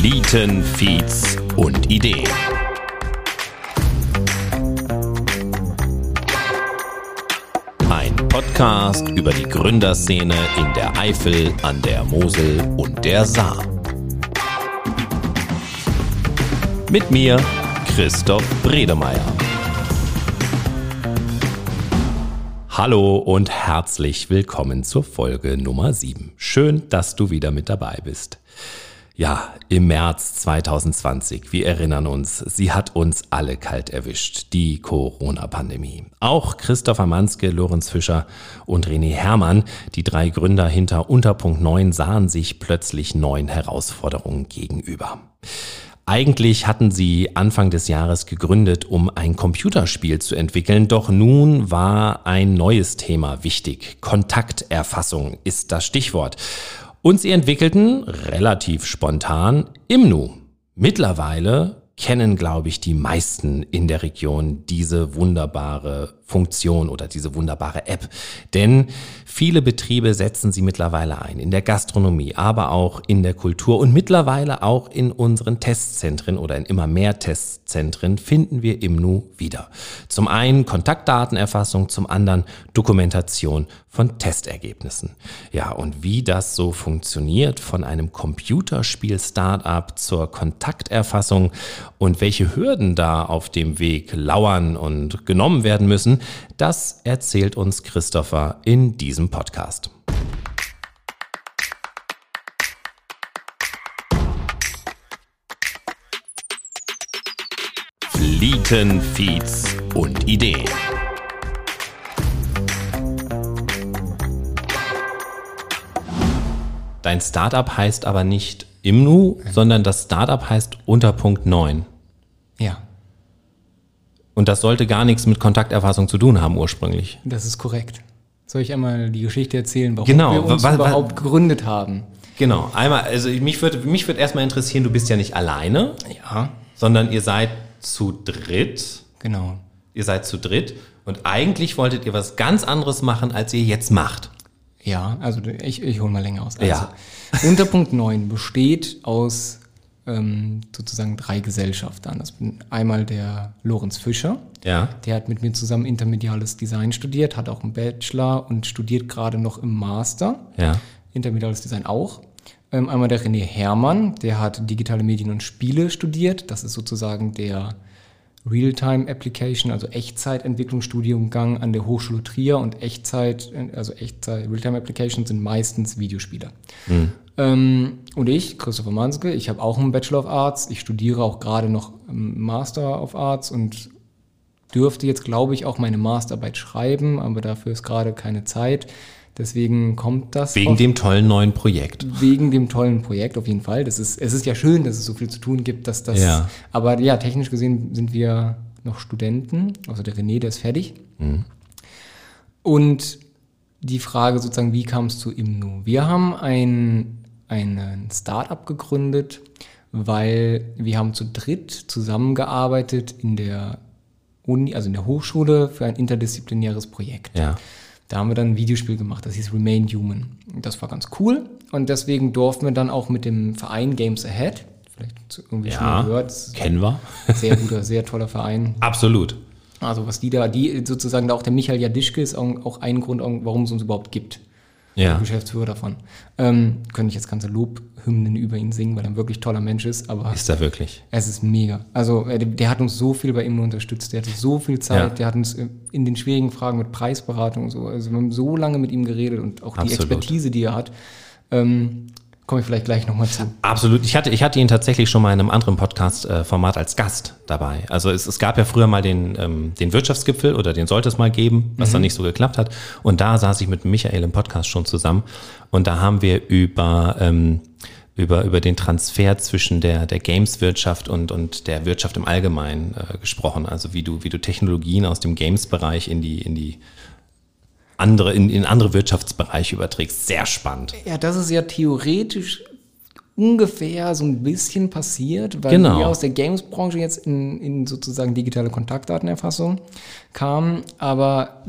Flieten, Feeds und Ideen. Ein Podcast über die Gründerszene in der Eifel, an der Mosel und der Saar. Mit mir, Christoph Bredemeier. Hallo und herzlich willkommen zur Folge Nummer 7. Schön, dass du wieder mit dabei bist. Ja, im März 2020, wir erinnern uns, sie hat uns alle kalt erwischt, die Corona-Pandemie. Auch Christopher Manske, Lorenz Fischer und René Hermann, die drei Gründer hinter Unterpunkt 9, sahen sich plötzlich neuen Herausforderungen gegenüber. Eigentlich hatten sie Anfang des Jahres gegründet, um ein Computerspiel zu entwickeln, doch nun war ein neues Thema wichtig. Kontakterfassung ist das Stichwort. Und sie entwickelten relativ spontan Imnu. Mittlerweile kennen, glaube ich, die meisten in der Region diese wunderbare Funktion oder diese wunderbare App. Denn viele Betriebe setzen sie mittlerweile ein, in der Gastronomie, aber auch in der Kultur und mittlerweile auch in unseren Testzentren oder in immer mehr Testzentren finden wir Imnu wieder. Zum einen Kontaktdatenerfassung, zum anderen Dokumentation von Testergebnissen. Ja, und wie das so funktioniert, von einem Computerspiel-Startup zur Kontakterfassung und welche Hürden da auf dem Weg lauern und genommen werden müssen, das erzählt uns Christopher in diesem Podcast. Flieten, Feeds und Ideen. Dein Startup heißt aber nicht Imnu, sondern das Startup heißt Unterpunkt 9. Ja, Und das sollte gar nichts mit Kontakterfassung zu tun haben ursprünglich. das ist korrekt. Soll ich einmal die Geschichte erzählen, warum Genau, wir uns wa- wa- überhaupt gegründet haben? Genau, einmal, also mich würde mich würd erstmal interessieren, du bist ja nicht alleine, Ja, sondern ihr seid zu dritt. genau. Ihr seid zu dritt und eigentlich wolltet ihr was ganz anderes machen, als ihr jetzt macht. Ja, also ich, ich hole mal länger aus. Also, Ja. Unterpunkt 9 besteht aus ähm, sozusagen drei Gesellschaftern. Das bin einmal der Lorenz Fischer. Ja. Der hat mit mir zusammen intermediales Design studiert, hat auch einen Bachelor und studiert gerade noch im Master. Ja. Intermediales Design auch. Ähm, einmal der René Hermann, der hat digitale Medien und Spiele studiert. Das ist sozusagen der Realtime Application, also Echtzeitentwicklungsstudiengang an der Hochschule Trier und Echtzeit, also Echtzeit, Realtime Applications sind meistens Videospiele. Ähm, und ich, Christopher Manske, ich habe auch einen Bachelor of Arts. Ich studiere auch gerade noch im Master of Arts und dürfte jetzt, glaube ich, auch meine Masterarbeit schreiben, aber dafür ist gerade keine Zeit. Deswegen kommt das Wegen dem tollen neuen Projekt. wegen dem tollen Projekt auf jeden Fall. Das ist, es ist ja schön, dass es so viel zu tun gibt, dass das. Ja. Aber ja, technisch gesehen sind wir noch Studenten. Also der René, der ist fertig. Und die Frage sozusagen, wie kam es zu Imnu? Wir haben ein, ein Startup gegründet, weil wir haben zu dritt zusammengearbeitet in der Uni, also in der Hochschule für ein interdisziplinäres Projekt. Ja. Da haben wir dann ein Videospiel gemacht, das hieß Remain Human. Das war ganz cool und deswegen durften wir dann auch mit dem Verein Games Ahead, vielleicht irgendwie schon mal Ja. gehört, das ist Kennen wir? sehr guter, sehr toller Verein. Absolut. Also was die da, die sozusagen da auch der Michael Jadischke ist auch ein Grund, warum es uns überhaupt gibt. Ja. Geschäftsführer davon. Ähm, könnte ich jetzt ganze Lobhymnen über ihn singen, weil er ein wirklich toller Mensch ist, aber Ist er wirklich? es ist mega. Also äh, der, der hat uns so viel bei ihm unterstützt. Der hatte so viel Zeit. Ja. Der hat uns äh, in den schwierigen Fragen mit Preisberatung und so. Also wir haben so lange mit ihm geredet und auch die Absolut. Expertise, die er hat, ähm, komme ich vielleicht gleich nochmal zu. Absolut. Ich hatte, ich hatte ihn tatsächlich schon mal in einem anderen Podcast-Format als Gast dabei. Also es, es gab ja früher mal den, ähm, den Wirtschaftsgipfel oder den sollte es mal geben, was dann nicht so geklappt hat. Und da saß ich mit Michael im Podcast schon zusammen. Und da haben wir über, ähm, über, über den Transfer zwischen der, der Games-Wirtschaft und, und der Wirtschaft im Allgemeinen äh, gesprochen. Also wie du, wie du Technologien aus dem Games-Bereich in die, in die andere, in, in andere Wirtschaftsbereiche überträgst. Sehr spannend. Ja, das ist ja theoretisch ungefähr so ein bisschen passiert, weil Genau. wir aus der Games-Branche jetzt in, in sozusagen digitale Kontaktdatenerfassung kamen, aber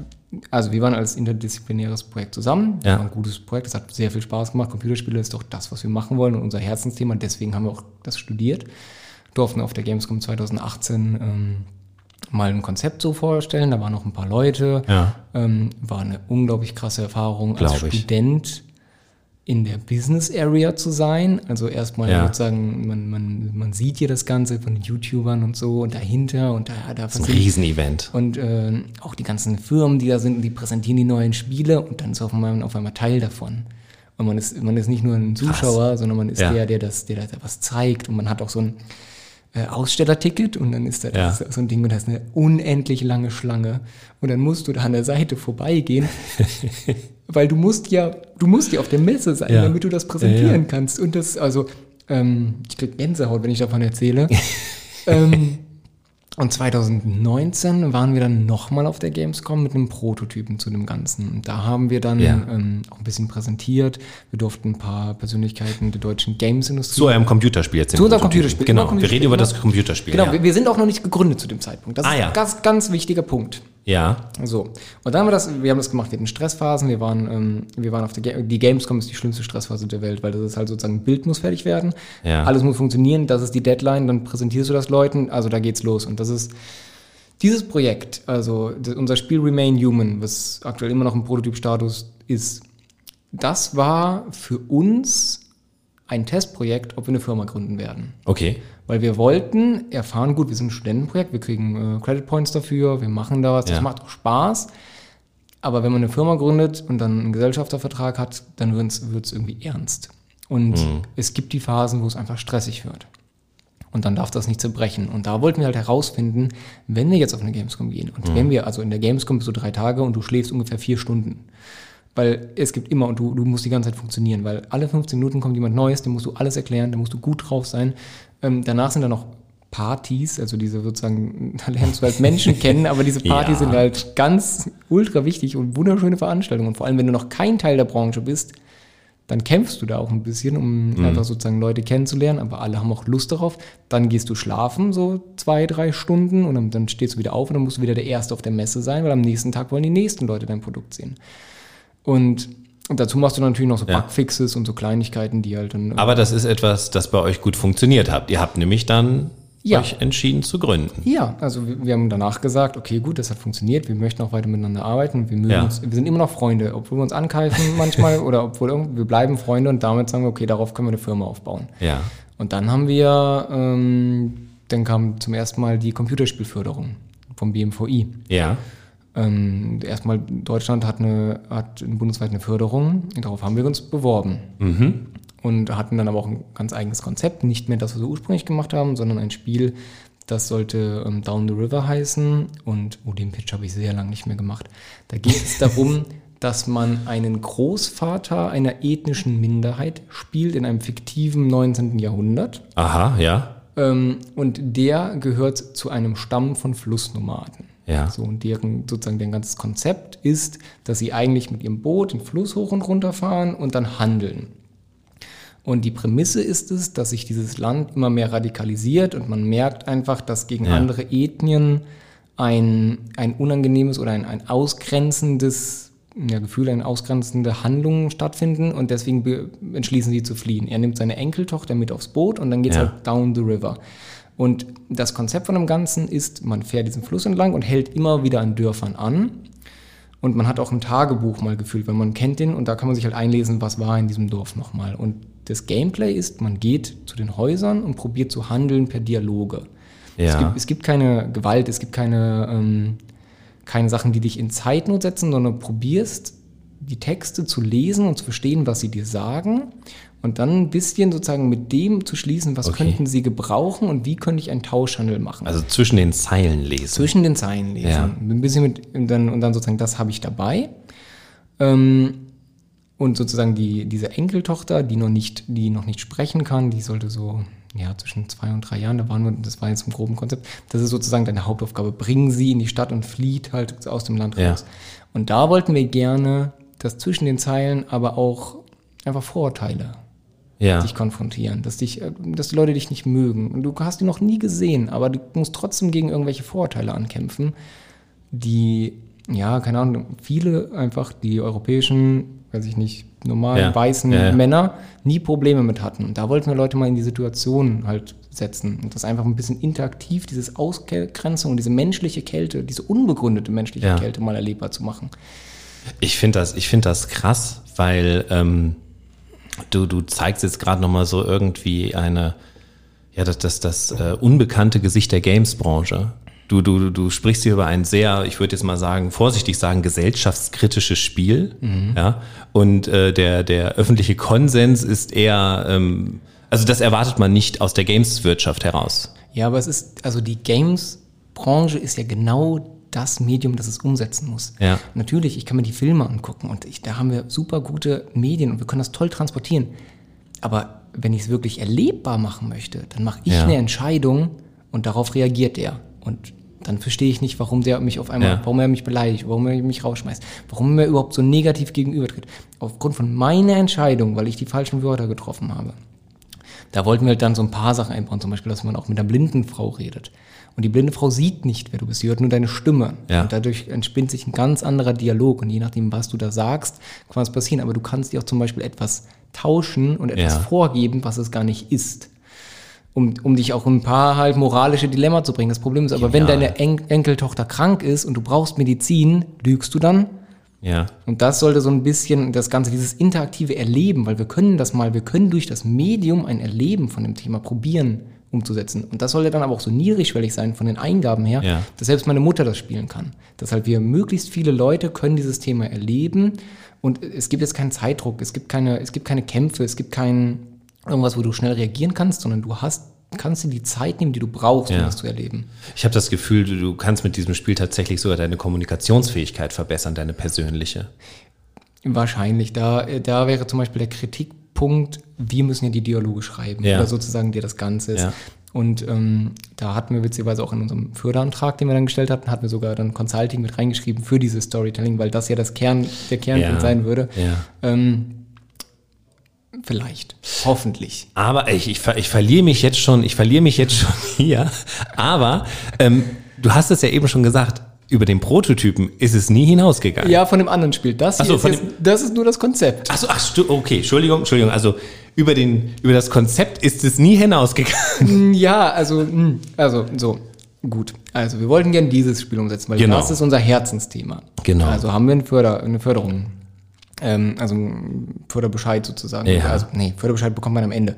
also wir waren als interdisziplinäres Projekt zusammen. Ja. ein gutes Projekt, das hat sehr viel Spaß gemacht. Computerspiele ist doch das, was wir machen wollen und unser Herzensthema. Deswegen haben wir auch das studiert. Durften auf der Gamescom 2018 ähm, mal ein Konzept so vorstellen. Da waren noch ein paar Leute. Ja. Ähm, war eine unglaublich krasse Erfahrung als Glaub ich. Student in der Business Area zu sein. Also erstmal Ja. sozusagen, man, man, man sieht hier das Ganze von den YouTubern und so und dahinter und da, da Das ist ein Riesenevent. und äh, auch die ganzen Firmen, die da sind, und die präsentieren die neuen Spiele und dann ist auf einmal, auf einmal Teil davon. Und man ist, man ist nicht nur ein Zuschauer, sondern man ist Ja. der, der das, der da was zeigt und man hat auch so ein äh, Ausstellerticket und dann ist da Ja. so ein Ding und da ist eine unendlich lange Schlange und dann musst du da an der Seite vorbeigehen, weil du musst ja, du musst ja auf der Messe sein, Ja. damit du das präsentieren ja. kannst und das, also, ähm, ich krieg Gänsehaut, wenn ich davon erzähle. ähm, und 2019 waren wir dann nochmal auf der Gamescom mit einem Prototypen zu dem Ganzen. Und da haben wir dann Ja. ähm, auch ein bisschen präsentiert. Wir durften ein paar Persönlichkeiten der deutschen Games-Industrie. Zu eurem Computerspiel jetzt. Zu unserem. Computerspiel. Genau, wir reden über das Computerspiel. Genau, ja. wir, wir sind auch noch nicht gegründet zu dem Zeitpunkt. Das Ah, ist ja. ein ganz, ganz wichtiger Punkt. Ja, So, und dann haben wir das, wir haben das gemacht, wir hatten Stressphasen, wir waren, ähm, wir waren auf der, Ga die Gamescom ist die schlimmste Stressphase der Welt, weil das ist halt sozusagen, ein Bild muss fertig werden, Ja. alles muss funktionieren, das ist die Deadline, dann präsentierst du das Leuten, also da geht's los. Und das ist, dieses Projekt, also unser Spiel Remain Human, was aktuell immer noch im Prototypstatus ist, das war für uns ein Testprojekt, ob wir eine Firma gründen werden. okay. Weil wir wollten erfahren, gut, wir sind ein Studentenprojekt, wir kriegen äh, Credit Points dafür, wir machen da was, das Ja. macht auch Spaß. Aber wenn man eine Firma gründet und dann einen Gesellschaftervertrag hat, dann wird es irgendwie ernst. Und Mhm. es gibt die Phasen, wo es einfach stressig wird. Und dann darf das nicht zerbrechen. Und da wollten wir halt herausfinden, wenn wir jetzt auf eine Gamescom gehen und Mhm. wenn wir, also in der Gamescom bist du drei Tage und du schläfst ungefähr vier Stunden. Weil es gibt immer und du, du musst die ganze Zeit funktionieren, weil alle 15 Minuten kommt jemand Neues, dem musst du alles erklären, da musst du gut drauf sein. Ähm, danach sind da noch Partys, also diese sozusagen, da lernst du halt Menschen kennen, aber diese Partys Ja. sind halt ganz ultra wichtig und wunderschöne Veranstaltungen. Und vor allem, wenn du noch kein Teil der Branche bist, dann kämpfst du da auch ein bisschen, um Mhm. einfach sozusagen Leute kennenzulernen, aber alle haben auch Lust darauf. Dann gehst du schlafen, so zwei, drei Stunden und dann, dann stehst du wieder auf und dann musst du wieder der Erste auf der Messe sein, weil am nächsten Tag wollen die nächsten Leute dein Produkt sehen. Und, dazu machst du natürlich noch so Ja. Bugfixes und so Kleinigkeiten, die halt dann. Aber das ist etwas, das bei euch gut funktioniert habt. Ihr habt nämlich dann Ja. euch entschieden zu gründen. Ja, also wir, wir haben danach gesagt, okay, gut, das hat funktioniert, wir möchten auch weiter miteinander arbeiten, wir mögen Ja. uns, wir sind immer noch Freunde, obwohl wir uns ankeifen manchmal oder obwohl wir bleiben Freunde und damit sagen wir, okay, darauf können wir eine Firma aufbauen. Ja. Und dann haben wir, ähm, dann kam zum ersten Mal die Computerspielförderung vom BMVI. Ja. Ähm, erstmal Deutschland hat eine, hat bundesweit eine Förderung, darauf haben wir uns beworben. Und hatten dann aber auch ein ganz eigenes Konzept, nicht mehr das, was wir ursprünglich gemacht haben, sondern ein Spiel, das sollte ähm, Down the River heißen. Und oh, den Pitch habe ich sehr lange nicht mehr gemacht. Da geht es darum, dass man einen Großvater einer ethnischen Minderheit spielt in einem fiktiven 19. Jahrhundert. Aha, ja. Ähm, und der gehört zu einem Stamm von Flussnomaden. Ja. So, und deren, sozusagen deren ganzes Konzept ist, dass sie eigentlich mit ihrem Boot den Fluss hoch und runter fahren und dann handeln. Und die Prämisse ist es, dass sich dieses Land immer mehr radikalisiert und man merkt einfach, dass gegen Ja. andere Ethnien ein, ein unangenehmes oder ein, ein ausgrenzendes ja, Gefühl, eine ausgrenzende Handlungen stattfinden und deswegen entschließen sie zu fliehen. Er nimmt seine Enkeltochter mit aufs Boot und dann geht es Ja. halt down the river. Und das Konzept von dem Ganzen ist, man fährt diesen Fluss entlang und hält immer wieder an Dörfern an. Und man hat auch ein Tagebuch mal gefühlt, weil man kennt den und da kann man sich halt einlesen, was war in diesem Dorf nochmal. Und das Gameplay ist, man geht zu den Häusern und probiert zu handeln per Dialoge. Es, Ja. gibt, es gibt keine Gewalt, es gibt keine, ähm, keine Sachen, die dich in Zeitnot setzen, sondern probierst die Texte zu lesen und zu verstehen, was sie dir sagen und dann ein bisschen sozusagen mit dem zu schließen, was Okay. könnten sie gebrauchen und wie könnte ich einen Tauschhandel machen. Also zwischen den Zeilen lesen. Zwischen den Zeilen lesen. Ja. Ein bisschen mit, und dann, und dann sozusagen, das habe ich dabei. Ähm, und sozusagen die, diese Enkeltochter, die noch nicht, die noch nicht sprechen kann, die sollte so, ja, zwischen zwei und drei Jahren, da waren wir, das war jetzt im groben Konzept, das ist sozusagen deine Hauptaufgabe. Bringen sie in die Stadt und flieht halt aus dem Land Ja. raus. Und da wollten wir gerne, dass zwischen den Zeilen aber auch einfach Vorurteile Ja. dich konfrontieren, dass, dich, äh, dass die Leute dich nicht mögen. Und du hast die noch nie gesehen, aber du musst trotzdem gegen irgendwelche Vorurteile ankämpfen, die ja, keine Ahnung, viele einfach die europäischen, weiß ich nicht, normalen Ja, weißen ja. Männer nie Probleme mit hatten. Und da wollten wir Leute mal in die Situation halt setzen und das einfach ein bisschen interaktiv, dieses Ausgrenzung diese menschliche Kälte, diese unbegründete menschliche. Kälte mal erlebbar zu machen. Ich finde das, ich finde das krass, weil ähm, du, du zeigst jetzt gerade nochmal so irgendwie eine, ja, das, das, das äh, unbekannte Gesicht der Games-Branche. Du, du, du sprichst hier über ein sehr, ich würde jetzt mal sagen, vorsichtig sagen, gesellschaftskritisches Spiel. Ja. Und äh, der, der öffentliche Konsens ist eher, ähm, also das erwartet man nicht aus der Games-Wirtschaft heraus. Ja, aber es ist, also die Games-Branche ist ja genau das Medium, das es umsetzen muss. Ja. Natürlich, ich kann mir die Filme angucken und ich, da haben wir super gute Medien und wir können das toll transportieren. Aber wenn ich es wirklich erlebbar machen möchte, dann mache ich Ja. eine Entscheidung und darauf reagiert der. Und dann verstehe ich nicht, warum der mich auf einmal, Ja. warum er mich beleidigt, warum er mich rausschmeißt, warum er mir überhaupt so negativ gegenübertritt. Aufgrund von meiner Entscheidung, weil ich die falschen Wörter getroffen habe. Da wollten wir halt dann so ein paar Sachen einbauen, zum Beispiel, dass man auch mit einer blinden Frau redet. Und die blinde Frau sieht nicht, wer du bist, sie hört nur deine Stimme. Ja. Und dadurch entspinnt sich ein ganz anderer Dialog. Und je nachdem, was du da sagst, kann was passieren. Aber du kannst dir auch zum Beispiel etwas tauschen und etwas Ja. vorgeben, was es gar nicht ist. Um, um dich auch in ein paar halt moralische Dilemma zu bringen. Das Problem ist aber, wenn Genial. deine En Enkeltochter krank ist und du brauchst Medizin, lügst du dann? Ja. Und das sollte so ein bisschen das Ganze, dieses interaktive Erleben, weil wir können das mal, wir können durch das Medium ein Erleben von dem Thema probieren umzusetzen. Und das sollte dann aber auch so niedrigschwellig sein von den Eingaben her, Ja. dass selbst meine Mutter das spielen kann. Dass halt wir möglichst viele Leute können dieses Thema erleben und es gibt jetzt keinen Zeitdruck, es gibt keine, es gibt keine Kämpfe, es gibt kein irgendwas, wo du schnell reagieren kannst, sondern du hast, kannst dir die Zeit nehmen, die du brauchst, um Ja. das zu erleben. Ich habe das Gefühl, du, du kannst mit diesem Spiel tatsächlich sogar deine Kommunikationsfähigkeit verbessern, deine persönliche. Wahrscheinlich. Da, äh, da wäre zum Beispiel der Kritikpunkt, wir müssen ja die Dialoge schreiben Ja. oder sozusagen dir das Ganze ist. Ja. Und ähm, da hatten wir witzigerweise auch in unserem Förderantrag, den wir dann gestellt hatten, hatten wir sogar dann Consulting mit reingeschrieben für dieses Storytelling, weil das ja das Kern, der Kernpunkt Ja. sein würde. Ähm, vielleicht. Hoffentlich. Aber ich, ich, ich verliere mich jetzt schon, ich verliere mich jetzt schon hier. Aber ähm, du hast es ja eben schon gesagt, über den Prototypen ist es nie hinausgegangen. Ja, von dem anderen Spiel. Das, Ach so, ist jetzt, das ist nur das Konzept. Ach so, ach, okay, Entschuldigung, Entschuldigung. Also über, den, über das Konzept ist es nie hinausgegangen. Ja, also, mh, also so. Gut, also wir wollten gerne dieses Spiel umsetzen, weil Genau. das ist unser Herzensthema. Genau. Also haben wir eine, Förder, eine Förderung, ähm, also einen Förderbescheid sozusagen. Ja. Also, nee, Förderbescheid bekommt man am Ende.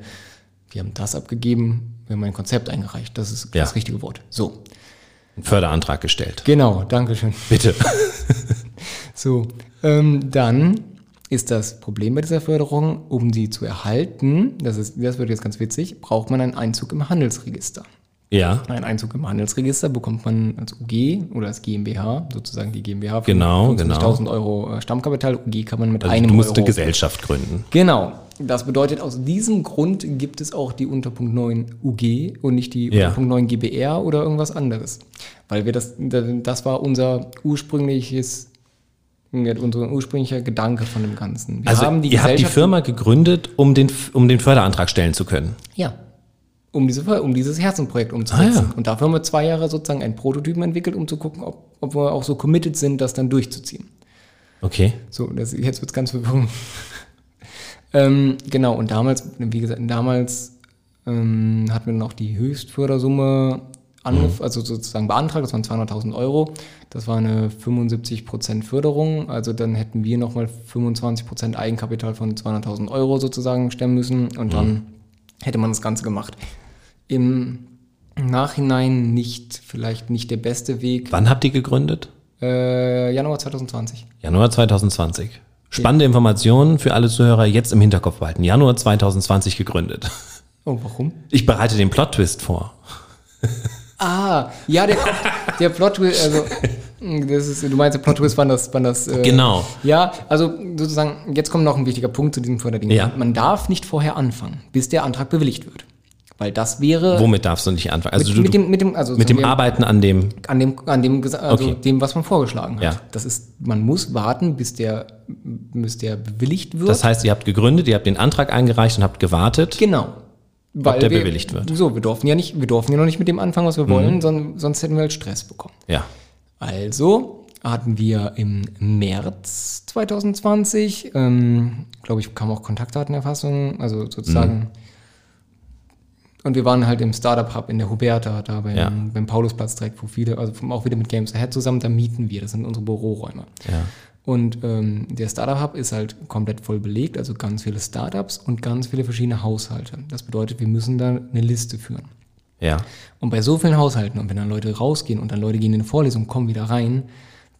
Wir haben das abgegeben, wir haben ein Konzept eingereicht, das ist Ja. das richtige Wort. So, Einen Förderantrag gestellt. genau, Dankeschön. Bitte. So, ähm, dann ist das Problem bei dieser Förderung, um sie zu erhalten, das, ist, das wird jetzt ganz witzig, braucht man einen Einzug im Handelsregister. Ja, Ein Einzug im Handelsregister bekommt man als UG oder als GmbH, sozusagen die GmbH. für Genau, 50.000 Euro äh, Stammkapital. UG kann man mit also einem du musst Euro. eine Gesellschaft gründen. Genau. Das bedeutet, aus diesem Grund gibt es auch die Unterpunkt 9 UG und nicht die Ja. Unterpunkt 9 GBR oder irgendwas anderes. Weil wir das, das war unser ursprüngliches, unser ursprünglicher Gedanke von dem Ganzen. Wir Also ihr habt die Firma gegründet, um den, um den Förderantrag stellen zu können. Ja. Um, diese, um dieses Herzenprojekt umzusetzen. Ah, ja. Und dafür haben wir zwei Jahre sozusagen einen Prototypen entwickelt, um zu gucken, ob, ob wir auch so committed sind, das dann durchzuziehen. Okay. So, das, jetzt wird's ganz verwirrend. ähm, genau, und damals, wie gesagt, damals ähm, hatten wir noch die Höchstfördersumme angef also sozusagen beantragt, das waren 200.000 Euro. Das war eine 75% Förderung, also dann hätten wir nochmal 25% Eigenkapital von 200.000 Euro sozusagen stemmen müssen und dann hätte man das Ganze gemacht. Im Nachhinein nicht, vielleicht nicht der beste Weg. Wann habt ihr gegründet? Äh, Januar 2020. Januar 2020. Spannende Informationen für alle Zuhörer jetzt im Hinterkopf behalten. Januar 2020 gegründet. Oh, warum? Ich bereite den Plot-Twist vor. Ah, ja, der, der Plot Twist, also das ist, du meinst, der Plot Twist waren das, waren das äh, Genau. Ja, also sozusagen, jetzt kommt noch ein wichtiger Punkt zu diesem Förderding. Ja. Man darf nicht vorher anfangen, bis der Antrag bewilligt wird. Weil das wäre Womit darfst du nicht anfangen? Also mit, du, mit dem, mit dem, also mit dem wir- Arbeiten an dem. an dem, an dem, also Okay. dem, was man vorgeschlagen hat. Ja. Das ist, man muss warten, bis der, bis der bewilligt wird. Das heißt, ihr habt gegründet, ihr habt den Antrag eingereicht und habt gewartet. Genau. Weil der wir, bewilligt wird. So, wir durften ja nicht, wir durften ja noch nicht mit dem anfangen, was wir wollen, sondern sonst hätten wir halt Stress bekommen. Ja. Also hatten wir im März 2020, ähm, glaube ich, kam auch Kontaktdatenerfassung, also sozusagen. Mhm. Und wir waren halt im Startup Hub in der Huberta, da beim, ja. beim Paulusplatz direkt, wo viele, also auch wieder mit Games Ahead zusammen, da mieten wir, das sind unsere Büroräume. Ja. Und ähm, der Startup Hub ist halt komplett voll belegt, also ganz viele Startups und ganz viele verschiedene Haushalte. Das bedeutet, wir müssen da eine Liste führen. Ja. Und bei so vielen Haushalten und wenn dann Leute rausgehen und dann Leute gehen in eine Vorlesung, kommen wieder rein,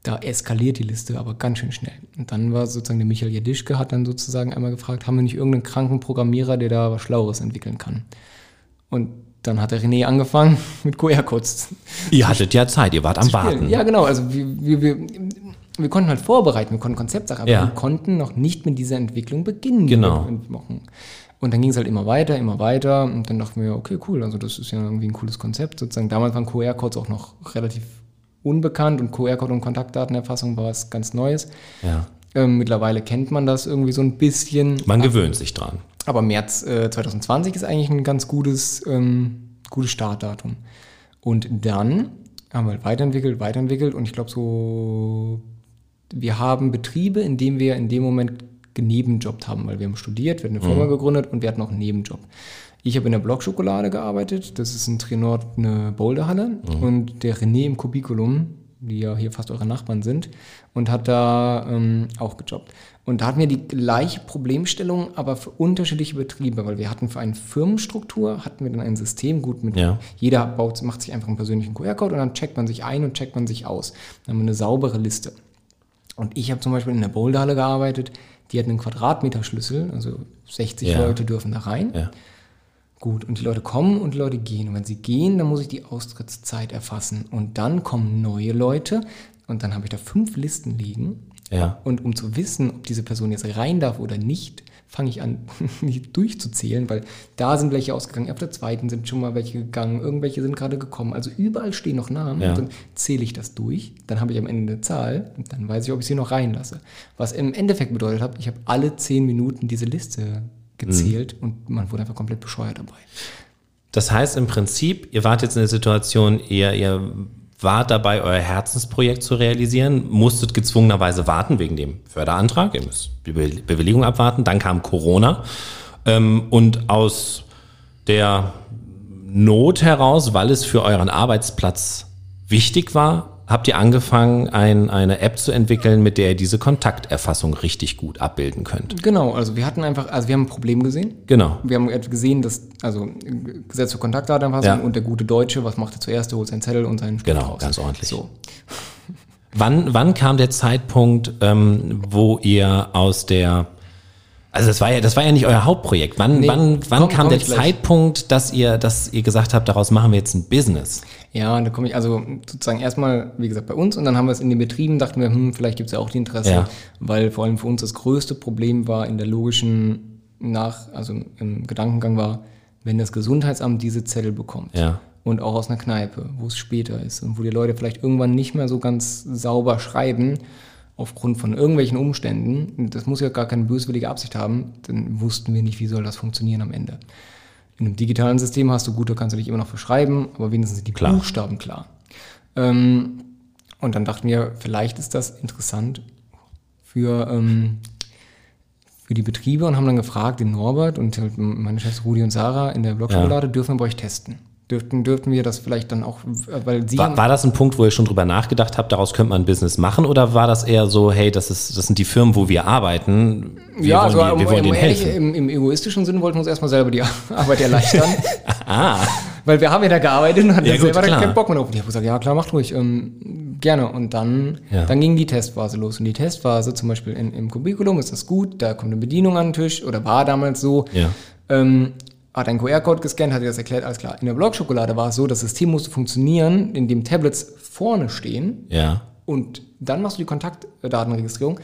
da eskaliert die Liste aber ganz schön schnell. Und dann war sozusagen der Michael Jadischke hat dann sozusagen einmal gefragt, haben wir nicht irgendeinen kranken Programmierer, der da was Schlaueres entwickeln kann? Und dann hat der René angefangen mit QR-Codes. Ihr hattet ja Zeit, ihr wart am Warten. Ja, genau. Also wir, wir, wir, wir konnten halt vorbereiten, wir konnten Konzeptsachen, aber ja. wir konnten noch nicht mit dieser Entwicklung beginnen. Genau. Und dann ging es halt immer weiter, immer weiter. Und dann dachten wir, okay, cool, also das ist ja irgendwie ein cooles Konzept. Sozusagen damals waren QR-Codes auch noch relativ unbekannt und QR-Code und Kontaktdatenerfassung war was ganz Neues. Ja. Ähm, mittlerweile kennt man das irgendwie so ein bisschen. Man gewöhnt sich dran. Aber März äh, 2020 ist eigentlich ein ganz gutes, ähm, gutes Startdatum. Und dann haben wir weiterentwickelt, weiterentwickelt und ich glaube so, wir haben Betriebe, in denen wir in dem Moment genebenjobbt haben, weil wir haben studiert, wir hatten eine Firma mhm. gegründet und wir hatten noch einen Nebenjob. Ich habe in der Blockschokolade gearbeitet, das ist in Trienord eine Boulderhalle mhm. und der René im Kubikulum, die ja hier fast eure Nachbarn sind, und hat da ähm, auch gejobbt. Und da hatten wir die gleiche Problemstellung, aber für unterschiedliche Betriebe, weil wir hatten für eine Firmenstruktur, hatten wir dann ein System, gut, mit ja. jeder baut, macht sich einfach einen persönlichen QR-Code und dann checkt man sich ein und checkt man sich aus. Dann haben wir eine saubere Liste. Und ich habe zum Beispiel in der Boulderhalle gearbeitet, die hat einen Quadratmeter-Schlüssel, also 60 ja. Leute dürfen da rein. Ja. Gut, und die Leute kommen und die Leute gehen. Und wenn sie gehen, dann muss ich die Austrittszeit erfassen. Und dann kommen neue Leute und dann habe ich da fünf Listen liegen. Ja. Und um zu wissen, ob diese Person jetzt rein darf oder nicht, fange ich an, die durchzuzählen, weil da sind welche ausgegangen, auf der zweiten sind schon mal welche gegangen, irgendwelche sind gerade gekommen. Also überall stehen noch Namen. Ja. dann zähle ich das durch, dann habe ich am Ende eine Zahl und dann weiß ich, ob ich sie noch reinlasse. Was im Endeffekt bedeutet hat, ich habe alle zehn Minuten diese Liste gezählt mhm. und man wurde einfach komplett bescheuert dabei. Das heißt im Prinzip, ihr wart jetzt in der Situation, ihr, ihr wart dabei, euer Herzensprojekt zu realisieren, musstet gezwungenerweise warten wegen dem Förderantrag, ihr müsst die Bewilligung abwarten, dann kam Corona. Ähm, und aus der Not heraus, weil es für euren Arbeitsplatz wichtig war, habt ihr angefangen, ein, eine App zu entwickeln, mit der ihr diese Kontakterfassung richtig gut abbilden könnt. Genau, also wir hatten einfach, also wir haben ein Problem gesehen. Genau. Wir haben gesehen, dass, also Gesetz zur Kontaktdatenerfassung ja. und der gute Deutsche, was macht er zuerst? Er holt seinen Zettel und seinen Stift Genau, raus. ganz ordentlich. So. Wann, wann kam der Zeitpunkt, ähm, wo ihr aus der also das war ja, das war ja nicht euer Hauptprojekt. Wann, nee, wann, wann komm, kam komm der Zeitpunkt, dass ihr, dass ihr gesagt habt, daraus machen wir jetzt ein Business? Ja, da komme ich also sozusagen erstmal, wie gesagt, bei uns und dann haben wir es in den Betrieben, dachten wir, hm, vielleicht gibt es ja auch die Interesse, ja. weil vor allem für uns das größte Problem war in der logischen Nach, also im Gedankengang war, wenn das Gesundheitsamt diese Zettel bekommt. Ja. Und auch aus einer Kneipe, wo es später ist und wo die Leute vielleicht irgendwann nicht mehr so ganz sauber schreiben, aufgrund von irgendwelchen Umständen, das muss ja gar keine böswillige Absicht haben, dann wussten wir nicht, wie soll das funktionieren am Ende. In einem digitalen System hast du gut, da kannst du dich immer noch verschreiben, aber wenigstens sind die klar. Buchstaben klar. Ähm, und dann dachten wir, vielleicht ist das interessant für, ähm, für die Betriebe und haben dann gefragt, den Norbert und meine Chefs Rudi und Sarah in der Blogschokolade, ja. dürfen wir bei euch testen dürften, dürften wir das vielleicht dann auch, weil Sie. War, war das ein Punkt, wo ihr schon drüber nachgedacht habt, daraus könnte man ein Business machen oder war das eher so, hey, das, ist, das sind die Firmen, wo wir arbeiten? Wir ja, also die, wir wollen denen helfen. Im, Im egoistischen Sinn wollten wir uns erstmal selber die Arbeit erleichtern. ah. Weil wir haben ja da gearbeitet und hatten ja, selber klar. keinen Bock mehr drauf. Und ich habe gesagt, ja klar, macht ruhig, ähm, gerne. Und dann, ja. dann ging die Testphase los. Und die Testphase zum Beispiel in, im Kubikulum ist das gut, da kommt eine Bedienung an den Tisch oder war damals so. Ja. Ähm, hat einen QR-Code gescannt, hat dir das erklärt, alles klar. In der Blockschokolade war es so, das System musste funktionieren, indem Tablets vorne stehen. Ja. Und dann machst du die Kontaktdatenregistrierung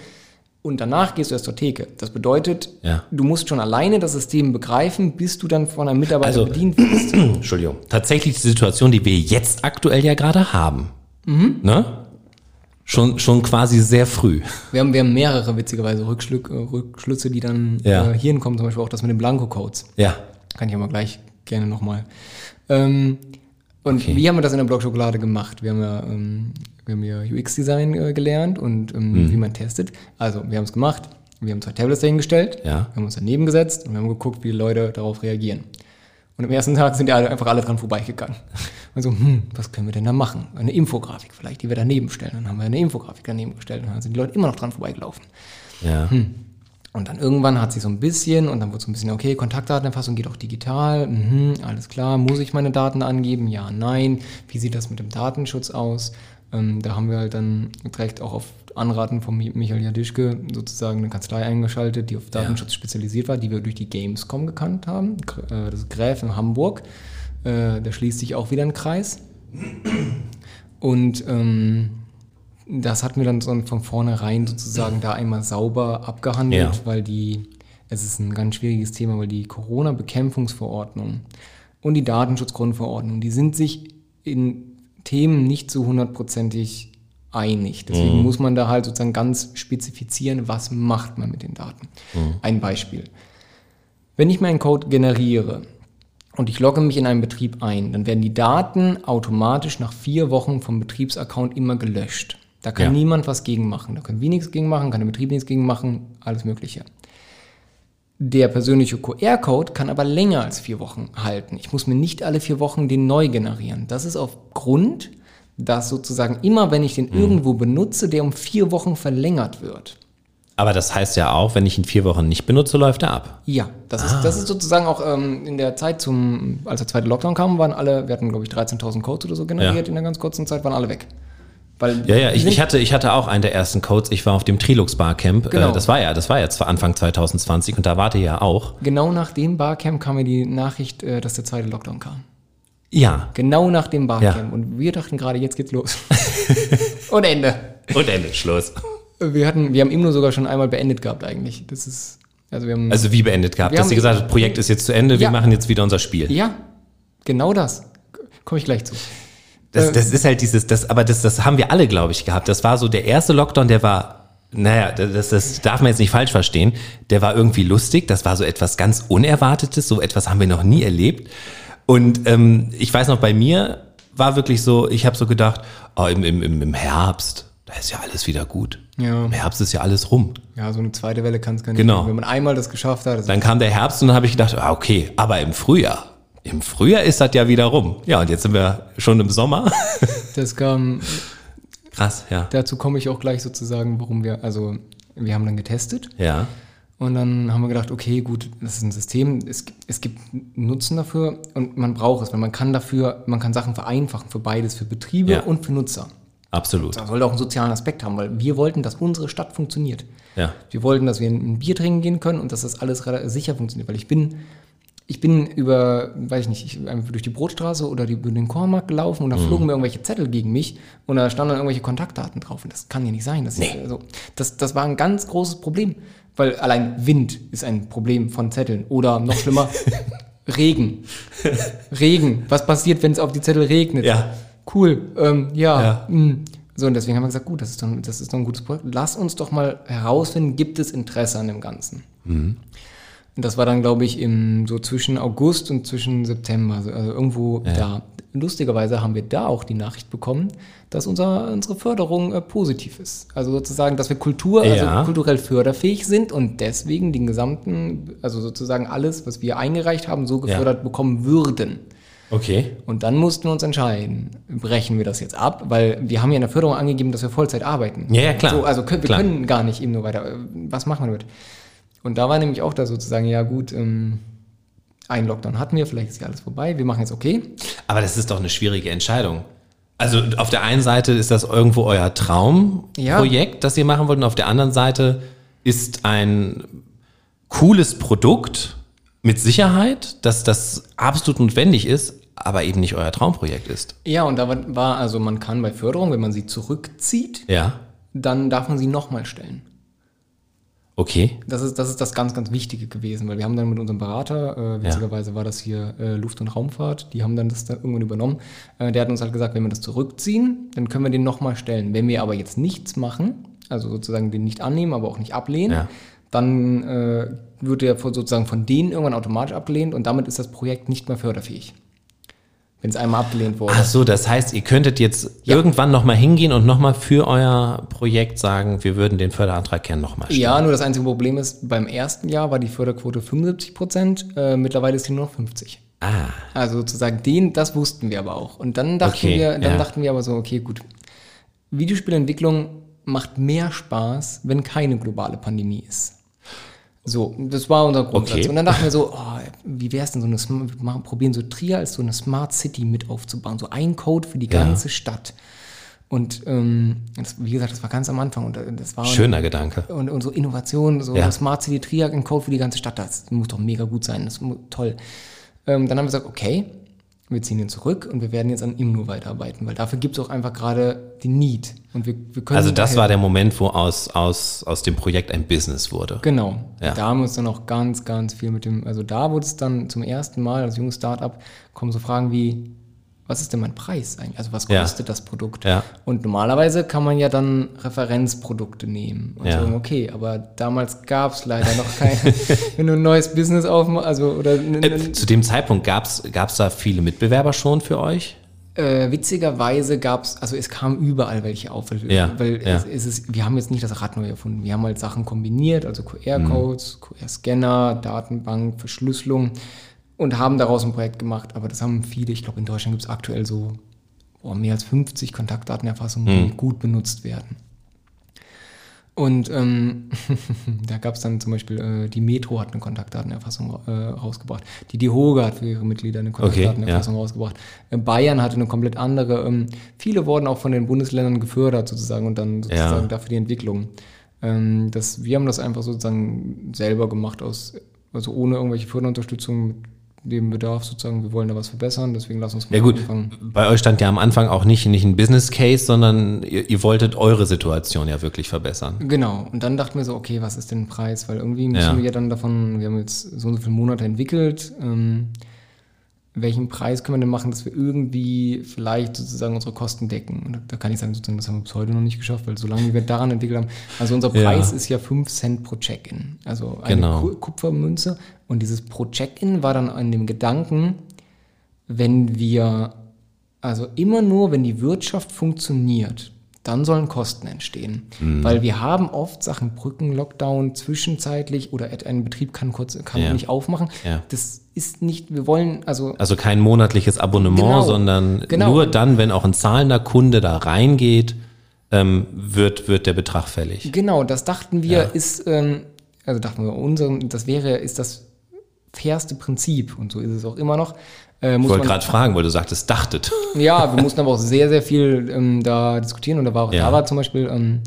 und danach gehst du erst zur Theke. Das bedeutet, ja. du musst schon alleine das System begreifen, bis du dann von einem Mitarbeiter also, bedient wirst. Entschuldigung. Tatsächlich die Situation, die wir jetzt aktuell ja gerade haben. Mhm. Ne? Schon, schon quasi sehr früh. Wir haben, wir haben mehrere witzigerweise Rückschlüsse, die dann ja. äh, hierhin kommen, zum Beispiel auch das mit den Blanko-Codes. Ja. Kann ich aber gleich gerne nochmal. Ähm, und okay. wie haben wir das in der Blockschokolade gemacht? Wir haben ja ähm, wir haben ja UX-Design äh, gelernt und ähm, wie man testet. Also wir haben es gemacht, wir haben zwei Tablets dahingestellt, Ja. wir haben uns daneben gesetzt und wir haben geguckt, wie die Leute darauf reagieren. Und am ersten Tag sind alle, einfach alle dran vorbeigegangen. Und so, hm, was können wir denn da machen? Eine Infografik vielleicht, die wir daneben stellen. Dann haben wir eine Infografik daneben gestellt und dann sind die Leute immer noch dran vorbeigelaufen. Ja. Und dann irgendwann hat sie so ein bisschen und dann wurde so ein bisschen, okay, Kontaktdatenerfassung geht auch digital, mhm, alles klar, muss ich meine Daten angeben? Ja, nein. Wie sieht das mit dem Datenschutz aus? Ähm, da haben wir halt dann direkt auch auf Anraten von Mi- Michael Jadischke sozusagen eine Kanzlei eingeschaltet, die auf Datenschutz spezialisiert war, die wir durch die Gamescom gekannt haben. Äh, Das ist Gräf in Hamburg. Äh, Da schließt sich auch wieder ein Kreis. Und ähm, das hatten wir dann so von vornherein sozusagen da einmal sauber abgehandelt, Ja. weil die, es ist ein ganz schwieriges Thema, weil die Corona-Bekämpfungsverordnung und die Datenschutzgrundverordnung, die sind sich in Themen nicht zu hundertprozentig einig. Deswegen muss man da halt sozusagen ganz spezifizieren, was macht man mit den Daten. Ein Beispiel. Wenn ich meinen Code generiere und ich logge mich in einen Betrieb ein, dann werden die Daten automatisch nach vier Wochen vom Betriebsaccount immer gelöscht. Da kann Ja. niemand was gegen machen. Da können wir nichts gegen machen, kann der Betrieb nichts gegen machen, alles Mögliche. Der persönliche QR-Code kann aber länger als vier Wochen halten. Ich muss mir nicht alle vier Wochen den neu generieren. Das ist aufgrund, dass sozusagen immer, wenn ich den irgendwo benutze, der um vier Wochen verlängert wird. Aber das heißt ja auch, wenn ich ihn vier Wochen nicht benutze, läuft er ab. Ja, das, ist, das ist sozusagen auch ähm, in der Zeit zum, als der zweite Lockdown kam, waren alle, wir hatten glaube ich 13.000 Codes oder so generiert Ja. in der ganz kurzen Zeit, waren alle weg. Weil Ja, ja, ich, ich, hatte, ich hatte auch einen der ersten Codes. Ich war auf dem Trilux Barcamp. Genau. Äh, das war ja, das war ja zwar Anfang 2020 und da warte ja auch. genau nach dem Barcamp kam mir die Nachricht, äh, dass der zweite Lockdown kam. Ja. Genau nach dem Barcamp. Ja. Und wir dachten gerade, jetzt geht's los. Und Ende. Und Ende, Schluss. Wir hatten, wir haben Imno sogar schon einmal beendet gehabt eigentlich. Das ist, also wir haben, Also wie beendet gehabt, Wir dass sie gesagt hat, das Projekt ist jetzt zu Ende, wir Ja. machen jetzt wieder unser Spiel. ja, genau das. Komme ich gleich zu. Das, Äh, das ist halt dieses, das, aber das, das haben wir alle, glaube ich, gehabt. Das war so der erste Lockdown, der war, naja, das, das darf man jetzt nicht falsch verstehen. Der war irgendwie lustig. Das war so etwas ganz Unerwartetes. So etwas haben wir noch nie erlebt. Und ähm, ich weiß noch, bei mir war wirklich so, ich habe so gedacht, oh, im, im, im Herbst, da ist ja alles wieder gut. Ja. Im Herbst ist ja alles rum. Ja, so eine zweite Welle kann es gar nicht. Genau. geben. Wenn man einmal das geschafft hat, das Dann kam der Herbst und dann habe ich gedacht, ah, okay, aber im Frühjahr. Im Frühjahr ist das ja wieder rum. Ja, und jetzt sind wir schon im Sommer. das kam, Krass, ja. dazu komme ich auch gleich sozusagen, warum wir, also wir haben dann getestet Ja. und dann haben wir gedacht, okay, gut, das ist ein System, es, gibt- es gibt Nutzen dafür und man braucht es, weil man kann dafür, man kann Sachen vereinfachen für beides, für Betriebe Ja. und für Nutzer. Absolut. Das sollte auch einen sozialen Aspekt haben, weil wir wollten, dass unsere Stadt funktioniert. Ja. Wir wollten, dass wir ein Bier trinken gehen können und dass das alles sicher funktioniert, weil ich bin, ich bin über, weiß ich nicht, ich einfach durch die Brotstraße oder die, über den Kornmarkt gelaufen und da flogen mir irgendwelche Zettel gegen mich und da standen dann irgendwelche Kontaktdaten drauf und das kann ja nicht sein. Das, ist, also, das, das war ein ganz großes Problem, weil allein Wind ist ein Problem von Zetteln oder noch schlimmer, Regen. Regen. Was passiert, wenn es auf die Zettel regnet? Ja. Cool. Ähm, ja. Ja. mm. So, und deswegen haben wir gesagt, gut, das ist, doch, das ist doch ein gutes Projekt. Lass uns doch mal herausfinden, gibt es Interesse an dem Ganzen? Mhm. Und das war dann, glaube ich, im, so zwischen August und zwischen September, also also irgendwo da. Lustigerweise haben wir da auch die Nachricht bekommen, dass unser, unsere Förderung äh, positiv ist. Also sozusagen, dass wir Kultur, Ja. also kulturell förderfähig sind und deswegen den gesamten, also sozusagen alles, was wir eingereicht haben, so gefördert bekommen würden. Okay. Und dann mussten wir uns entscheiden, brechen wir das jetzt ab, weil wir haben ja in der Förderung angegeben, dass wir Vollzeit arbeiten. Ja, ja, klar. So, also können, wir Klar. können gar nicht eben nur weiter. äh, Was machen wir damit? Und da war nämlich auch da sozusagen, ja gut, ähm, ein Lockdown hatten wir, vielleicht ist ja alles vorbei, wir machen jetzt okay. Aber das ist doch eine schwierige Entscheidung. Also auf der einen Seite ist das irgendwo euer Traumprojekt, das ihr machen wollt, und auf der anderen Seite ist ein cooles Produkt mit Sicherheit, dass das absolut notwendig ist, aber eben nicht euer Traumprojekt ist. Ja, und da war- war, also man kann bei Förderung, wenn man sie zurückzieht, Ja. dann darf man sie nochmal stellen. Okay. Das ist, das ist das ganz, ganz Wichtige gewesen, weil wir haben dann mit unserem Berater, äh, witzigerweise war das hier äh, Luft- und Raumfahrt, die haben dann das da irgendwann übernommen. Äh, der hat uns halt gesagt, wenn wir das zurückziehen, dann können wir den nochmal stellen. Wenn wir aber jetzt nichts machen, also sozusagen den nicht annehmen, aber auch nicht ablehnen, Ja. dann äh, wird der sozusagen von denen irgendwann automatisch abgelehnt und damit ist das Projekt nicht mehr förderfähig. Wenn es einmal abgelehnt wurde. Ach so, das heißt, ihr könntet jetzt Ja. irgendwann nochmal hingehen und nochmal für euer Projekt sagen, wir würden den Förderantrag gerne nochmal stellen. Ja, nur das einzige Problem ist, beim ersten Jahr war die Förderquote 75 Prozent, äh, mittlerweile ist sie nur noch 50. Ah, Also sozusagen den, das wussten wir aber auch. Und dann dachten Okay, wir, dann ja. dachten wir aber so, okay, gut. Videospielentwicklung macht mehr Spaß, wenn keine globale Pandemie ist. So, das war unser Grundsatz. Okay. Und dann dachten wir so, oh, wie wäre es denn so eine, wir machen, probieren so Trier als so eine Smart City mit aufzubauen, so ein Code für die Ja. ganze Stadt. Und ähm, das, wie gesagt, das war ganz am Anfang und äh, das war schöner Gedanke. und, und so Innovation, so Ja. Smart City Triag, ein Code für die ganze Stadt, das muss doch mega gut sein, das muss toll. Ähm, dann haben wir gesagt, okay, wir ziehen ihn zurück und wir werden jetzt an Imno weiterarbeiten, weil dafür gibt es auch einfach gerade die Need. Und wir, wir können Also das daher- war der Moment, wo aus, aus, aus dem Projekt ein Business wurde. Genau. Ja. Da haben wir uns dann auch ganz, ganz viel mit dem, also da wurde es dann zum ersten Mal als junges Startup, kommen so Fragen wie, was ist denn mein Preis eigentlich? Also was Ja. kostet das Produkt? Ja. Und normalerweise kann man ja dann Referenzprodukte nehmen und Ja. sagen, okay, aber damals gab es leider noch keine, wenn du ein neues Business aufmachst, also oder Äh, zu dem Zeitpunkt gab es da viele Mitbewerber schon für euch? Äh, witzigerweise gab es, also es kam überall welche auf, weil, Ja, weil ja. Es, es ist, wir haben jetzt nicht das Rad neu erfunden. Wir haben halt Sachen kombiniert, also Mhm. QR-Codes, QR-Scanner, Datenbank, Verschlüsselung und haben daraus ein Projekt gemacht. Aber das haben viele, ich glaube in Deutschland gibt es aktuell so oh, mehr als 50 Kontaktdatenerfassungen, Mhm. die gut benutzt werden. Und ähm, da gab es dann zum Beispiel, äh, die Metro hat eine Kontaktdatenerfassung äh, rausgebracht. Die DIHOGA hat für ihre Mitglieder eine Kontaktdatenerfassung rausgebracht. Äh, Bayern hatte eine komplett andere. Ähm, viele wurden auch von den Bundesländern gefördert sozusagen und dann sozusagen Ja. dafür die Entwicklung. Ähm, das, wir haben das einfach sozusagen selber gemacht, aus, also ohne irgendwelche Förderunterstützung mit dem Bedarf sozusagen. Wir wollen da was verbessern, deswegen lass uns mal Ja gut, anfangen. bei euch stand ja am Anfang auch nicht, nicht ein Business Case, sondern ihr, ihr wolltet eure Situation ja wirklich verbessern. Genau, und dann dachten wir so, okay, was ist denn ein Preis? Weil irgendwie müssen Ja. wir ja dann davon, wir haben jetzt so und so viele Monate entwickelt, ähm, welchen Preis können wir denn machen, dass wir irgendwie vielleicht sozusagen unsere Kosten decken? Und da, kann ich sagen, sozusagen, das haben wir bis heute noch nicht geschafft, weil solange wir daran entwickelt haben, also unser Ja. Preis ist ja 5 Cent pro Check-in, also eine Genau. Ku- Kupfermünze. Und dieses pro Check-in war dann an dem Gedanken, wenn wir, also immer nur, wenn die Wirtschaft funktioniert, dann sollen Kosten entstehen. Mhm. Weil wir haben oft Sachen, Brücken, Lockdown, zwischenzeitlich oder ein Betrieb kann kurz kann Ja. nicht aufmachen. Ja. Das ist nicht, wir wollen, also Also kein monatliches Abonnement, Genau. sondern Genau. nur dann, wenn auch ein zahlender Kunde da reingeht, ähm, wird, wird der Betrag fällig. genau, das dachten wir Ja. ist, ähm, also dachten wir, unseren, das wäre, ist das fairste Prinzip und so ist es auch immer noch. Äh, Ich wollte gerade fragen, weil du sagtest, dachtet. Ja, wir mussten aber auch sehr, sehr viel ähm, da diskutieren. Und da war auch, Ja. da war zum Beispiel ähm,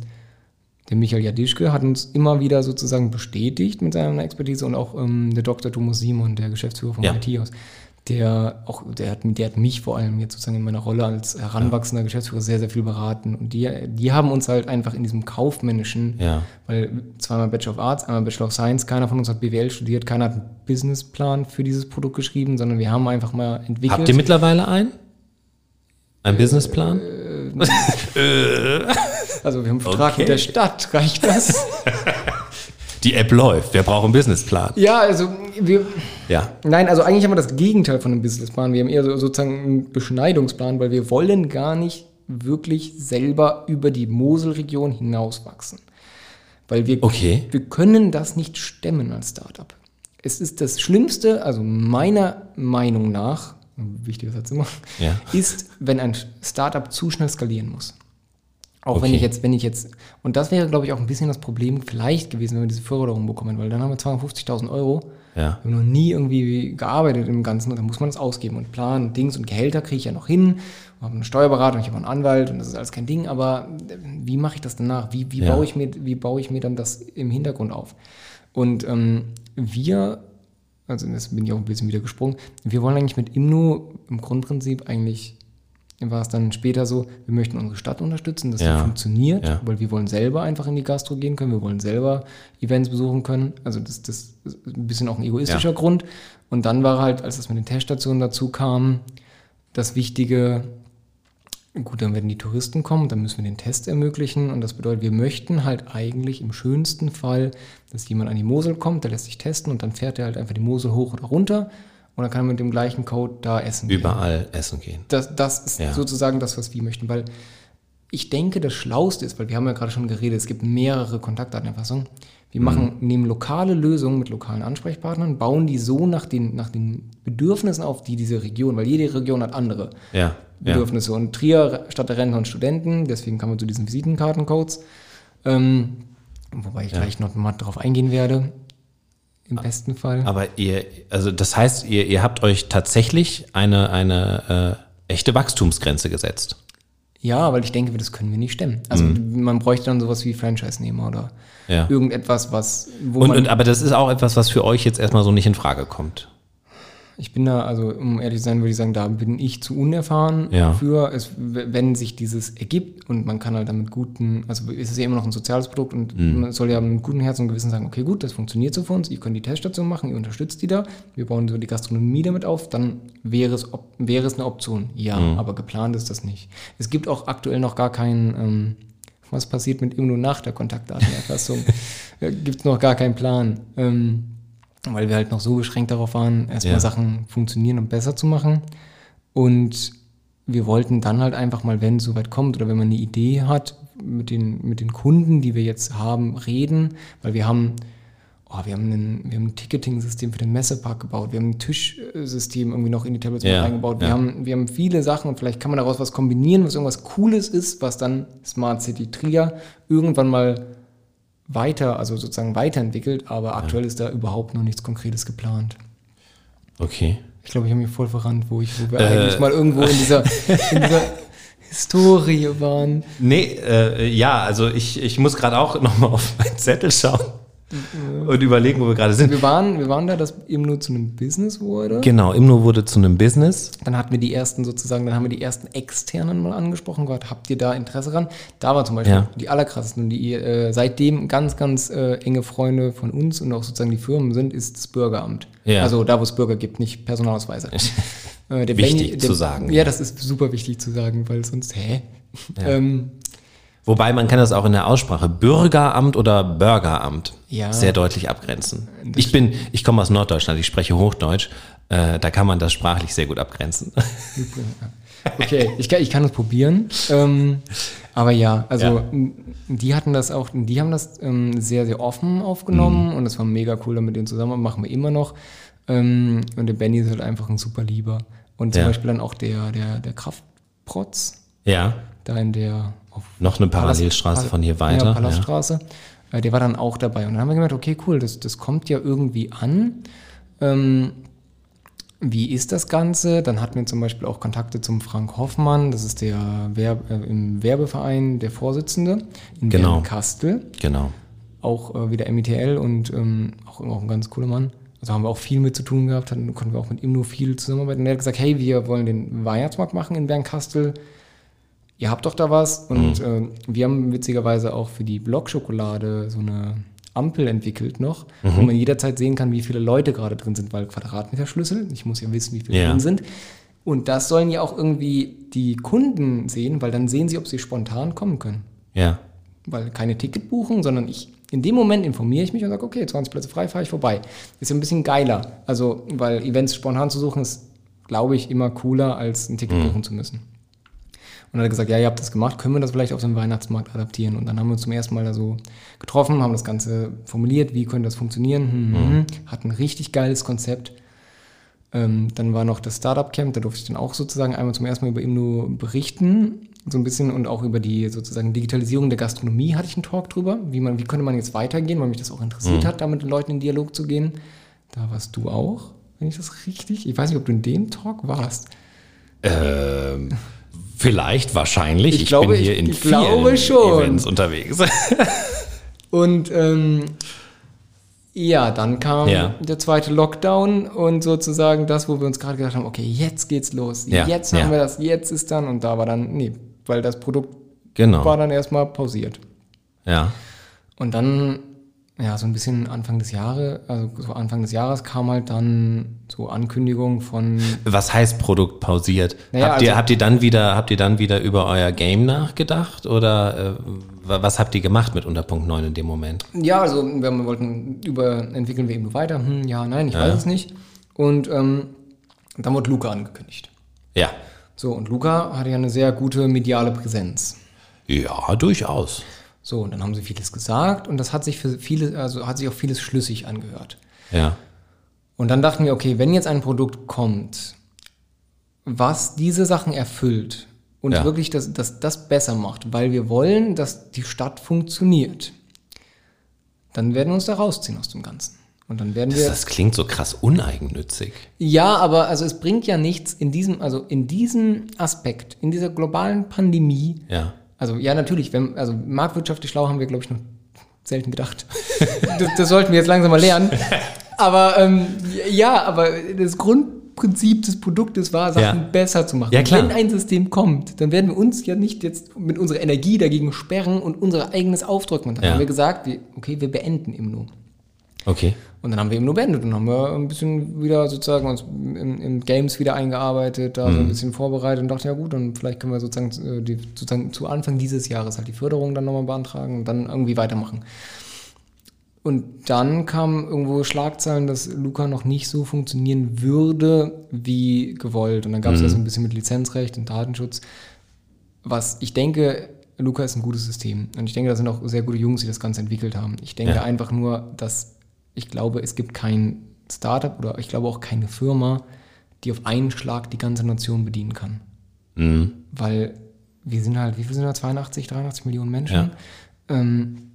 der Michael Jadischke hat uns immer wieder sozusagen bestätigt mit seiner Expertise und auch ähm, der Dr. Thomas Simon, der Geschäftsführer vom Ja. IT-Haus, der auch, der hat, der hat mich vor allem jetzt sozusagen in meiner Rolle als heranwachsender Geschäftsführer sehr, sehr viel beraten. Und die, die haben uns halt einfach in diesem kaufmännischen, Ja. weil zweimal Bachelor of Arts, einmal Bachelor of Science, keiner von uns hat BWL studiert, keiner hat einen Businessplan für dieses Produkt geschrieben, sondern wir haben einfach mal entwickelt. Habt ihr mittlerweile einen? Ein Businessplan? Also wir haben einen Vertrag Okay. mit der Stadt, reicht das? Die App läuft. Wer braucht einen Businessplan? ja, also wir. Ja. Nein, also eigentlich haben wir das Gegenteil von einem Businessplan. Wir haben eher so, sozusagen einen Beschneidungsplan, weil wir wollen gar nicht wirklich selber über die Moselregion hinauswachsen. Weil wir, Okay. wir können das nicht stemmen als Startup. Es ist das Schlimmste, also meiner Meinung nach, ein wichtiger Satz immer, Ja. ist, wenn ein Startup zu schnell skalieren muss. Auch wenn Okay. ich jetzt, wenn ich jetzt, und das wäre, glaube ich, auch ein bisschen das Problem vielleicht gewesen, wenn wir diese Förderung bekommen, weil dann haben wir 250.000 Euro. Ja. Wir haben noch nie irgendwie gearbeitet im Ganzen und dann muss man das ausgeben und planen und Dings und Gehälter kriege ich ja noch hin. Ich habe einen Steuerberater, ich habe einen Anwalt und das ist alles kein Ding, aber äh, wie mache ich das danach? Wie, wie, Ja. baue ich mir, wie baue ich mir dann das im Hintergrund auf? Und ähm, wir, also das bin ich auch ein bisschen wieder gesprungen, wir wollen eigentlich mit Imno im Grundprinzip eigentlich war es dann später so, wir möchten unsere Stadt unterstützen, dass Ja. die funktioniert, Ja. weil wir wollen selber einfach in die Gastro gehen können, wir wollen selber Events besuchen können. Also das, das ist ein bisschen auch ein egoistischer Ja. Grund. Und dann war halt, als das mit den Teststationen dazu kam, das Wichtige, gut, dann werden die Touristen kommen, dann müssen wir den Test ermöglichen. Und das bedeutet, wir möchten halt eigentlich im schönsten Fall, dass jemand an die Mosel kommt, der lässt sich testen und dann fährt er halt einfach die Mosel hoch oder runter und dann kann er mit dem gleichen Code da essen. Überall essen gehen. Das, das ist Ja. sozusagen das, was wir möchten, weil ich denke, das Schlauste ist, weil wir haben ja gerade schon geredet, es gibt mehrere Kontaktdatenerfassungen. Wir Mhm. machen, nehmen lokale Lösungen mit lokalen Ansprechpartnern, bauen die so nach den, nach den Bedürfnissen auf, die diese Region, weil jede Region hat andere Ja. ja. Bedürfnisse. Und Trier statt der Rentner und Studenten, deswegen kann man zu diesen Visitenkartencodes. Ähm, wobei ich gleich noch mal drauf eingehen werde. Im besten Fall. Aber ihr, also das heißt, ihr, ihr habt euch tatsächlich eine, eine äh, echte Wachstumsgrenze gesetzt. Ja, weil ich denke, das können wir nicht stemmen. Also man bräuchte dann sowas wie Franchise-Nehmer oder Mhm. Ja. irgendetwas, was, wo Und, und, aber das ist auch etwas, was für euch jetzt erstmal so nicht in Frage kommt. Ich bin da, also um ehrlich zu sein, würde ich sagen, da bin ich zu unerfahren Ja. für, es, wenn sich dieses ergibt und man kann halt damit guten, also es ist ja immer noch ein soziales Produkt und Mhm. man soll ja mit gutem Herzen und Gewissen sagen, okay, gut, das funktioniert so für uns, ihr könnt die Teststation machen, ihr unterstützt die da, wir bauen so die Gastronomie damit auf, dann wäre es, op- wäre es eine Option. Ja, Mhm. aber geplant ist das nicht. Es gibt auch aktuell noch gar keinen, ähm, was passiert mit Imno nach der Kontaktdatenerfassung? gibt es noch gar keinen Plan. Ähm, weil wir halt noch so beschränkt darauf waren, erstmal Ja. Sachen funktionieren und besser zu machen. Und wir wollten dann halt einfach mal, wenn es soweit kommt oder wenn man eine Idee hat, mit den, mit den Kunden, die wir jetzt haben, reden, weil wir haben, oh, wir haben ein, wir haben ein Ticketing-System für den Messepark gebaut, wir haben ein Tischsystem irgendwie noch in die Tablets mit Ja, reingebaut, wir, ja. haben, wir haben viele Sachen und vielleicht kann man daraus was kombinieren, was irgendwas Cooles ist, was dann Smart City Trier irgendwann mal weiter, also sozusagen weiterentwickelt, aber aktuell ist da überhaupt noch nichts Konkretes geplant. Okay. Ich glaube, ich habe mich voll verrannt, wo, ich, wo wir Äh. eigentlich mal irgendwo in dieser, in dieser Historie waren. Nee, äh, ja, also ich, ich muss gerade auch nochmal auf meinen Zettel schauen und überlegen, wo wir gerade sind. Wir waren, wir waren da, dass nur zu einem Business wurde. Genau, Imno wurde zu einem Business. Dann hatten wir die ersten sozusagen, dann haben wir die ersten externen mal angesprochen, Gott, habt ihr da Interesse dran? Da war zum Beispiel Ja. die allerkrassesten die äh, seitdem ganz, ganz äh, enge Freunde von uns und auch sozusagen die Firmen sind, ist das Bürgeramt. Ja. Also da, wo es Bürger gibt, nicht Personalausweise. Äh, der Wichtig zu sagen, Ja, ja. das ist super wichtig zu sagen, weil sonst, hä? Ähm, Wobei man kann das auch in der Aussprache Bürgeramt oder Bürgeramt Ja. sehr deutlich abgrenzen. Ich bin, ich komme aus Norddeutschland, ich spreche Hochdeutsch. Äh, da kann man das sprachlich sehr gut abgrenzen. Okay, ich kann, ich kann es probieren. Ähm, aber ja, also Ja. die hatten das auch, die haben das ähm, sehr, sehr offen aufgenommen Mhm. und es war mega cool, da mit denen zusammen machen wir immer noch. Ähm, und der Benny ist halt einfach ein super Lieber. Und zum Ja. Beispiel dann auch der, der, der Kraftprotz, ja, da in der noch eine Parallelstraße Palast- von hier weiter. Ja, Ja, Palaststraße. Äh, Der war dann auch dabei. Und dann haben wir gemerkt, okay, cool, das, das kommt ja irgendwie an. Ähm, wie ist das Ganze? Dann hatten wir zum Beispiel auch Kontakte zum Frank Hoffmann, das ist der Werb äh, im Werbeverein der Vorsitzende in Genau. Kastel. Genau. Auch äh, wieder MITL und ähm, auch, auch ein ganz cooler Mann. Also haben wir auch viel mit zu tun gehabt, dann konnten wir auch mit ihm nur viel zusammenarbeiten. Und er hat gesagt, hey, wir wollen den Weihnachtsmarkt machen in Bernkastel. Ihr habt doch da was. Und Mhm. äh, wir haben witzigerweise auch für die Blockschokolade so eine Ampel entwickelt noch, wo Mhm. man jederzeit sehen kann, wie viele Leute gerade drin sind, weil Quadratmeterschlüssel, ich muss ja wissen, wie viele Ja. drin sind. Und das sollen ja auch irgendwie die Kunden sehen, weil dann sehen sie, ob sie spontan kommen können Ja. weil keine Ticket buchen, sondern ich in dem Moment informiere ich mich und sage, okay, 20 Plätze frei, fahre ich vorbei. Ist ja ein bisschen geiler. Also, weil Events spontan zu suchen ist, glaube ich, immer cooler, als ein Ticket buchen zu müssen. Und hat er gesagt, ja, ihr habt das gemacht, können wir das vielleicht auf den Weihnachtsmarkt adaptieren? Und dann haben wir uns zum ersten Mal da so getroffen, haben das Ganze formuliert, wie könnte das funktionieren? Hm, hm, hm. Hat ein richtig geiles Konzept. Ähm, dann war noch das Startup Camp, da durfte ich dann auch sozusagen einmal zum ersten Mal über Imno berichten, so ein bisschen und auch über die sozusagen Digitalisierung der Gastronomie hatte ich einen Talk drüber, wie man, wie könnte man jetzt weitergehen, weil mich das auch interessiert hat, da mit den Leuten in Dialog zu gehen. Da warst du auch, wenn ich das richtig, ich weiß nicht, ob du in dem Talk warst. Ähm, vielleicht, wahrscheinlich. Ich Ich, glaube, bin hier ich- in ich vielen schon. Events unterwegs. Und ähm, ja, dann kam Ja. der zweite Lockdown und sozusagen das, wo wir uns gerade gedacht haben, okay, jetzt geht's los, Ja, jetzt haben ja. wir das, jetzt ist dann und da war dann, nee, weil das Produkt genau. war dann erstmal pausiert. Ja. Und dann, ja, so ein bisschen Anfang des Jahres, also so Anfang des Jahres kam halt dann so Ankündigung von, Was heißt Produkt pausiert? Naja, habt, ihr, also- habt ihr dann wieder, habt ihr dann wieder über euer Game nachgedacht oder äh, wa- was habt ihr gemacht mit Unterpunkt 9 in dem Moment? ja, also wir wollten über, entwickeln wir eben weiter, hm, ja, nein, ich weiß es nicht. Und ähm, Und dann wurde Luca angekündigt. Ja. So, und Luca hatte ja eine sehr gute mediale Präsenz. Ja, durchaus. So, und dann haben sie vieles gesagt und das hat sich für viele, also hat sich auch vieles schlüssig angehört. Ja. Und dann dachten wir, okay, wenn jetzt ein Produkt kommt, was diese Sachen erfüllt und Ja. wirklich das, das, das besser macht, weil wir wollen, dass die Stadt funktioniert, dann werden wir uns da rausziehen aus dem Ganzen. Und dann werden Das, wir. das klingt so krass uneigennützig. Ja, aber also es bringt ja nichts in diesem, also in diesem Aspekt, in dieser globalen Pandemie. Ja. Also ja, natürlich, wenn, also marktwirtschaftlich schlau haben wir, glaube ich, noch selten gedacht. das, das sollten wir jetzt langsam mal lernen. Aber ähm, ja, aber das Grundprinzip des Produktes war, Sachen Ja. besser zu machen. Ja, klar. Wenn ein System kommt, dann werden wir uns ja nicht jetzt mit unserer Energie dagegen sperren und unser eigenes aufdrücken. Und dann Ja. haben wir gesagt, okay, wir beenden Imno. Okay. Und dann haben wir Imno beendet und haben wir ein bisschen wieder sozusagen uns in, in Games wieder eingearbeitet, da so Mhm. ein bisschen vorbereitet und dachte, ja gut, dann vielleicht können wir sozusagen, äh, die, sozusagen zu Anfang dieses Jahres halt die Förderung dann nochmal beantragen und dann irgendwie weitermachen. Und dann kamen irgendwo Schlagzeilen, dass Luca noch nicht so funktionieren würde wie gewollt. Und dann gab es ja so ein bisschen mit Lizenzrecht und Datenschutz. Was ich denke, Luca ist ein gutes System. Und ich denke, da sind auch sehr gute Jungs, die das Ganze entwickelt haben. Ich denke Ja. einfach nur, dass ich glaube, es gibt kein Startup oder ich glaube auch keine Firma, die auf einen Schlag die ganze Nation bedienen kann. Mhm. Weil wir sind halt, wie viel sind da? 82, 83 Millionen Menschen. Ja. Ähm,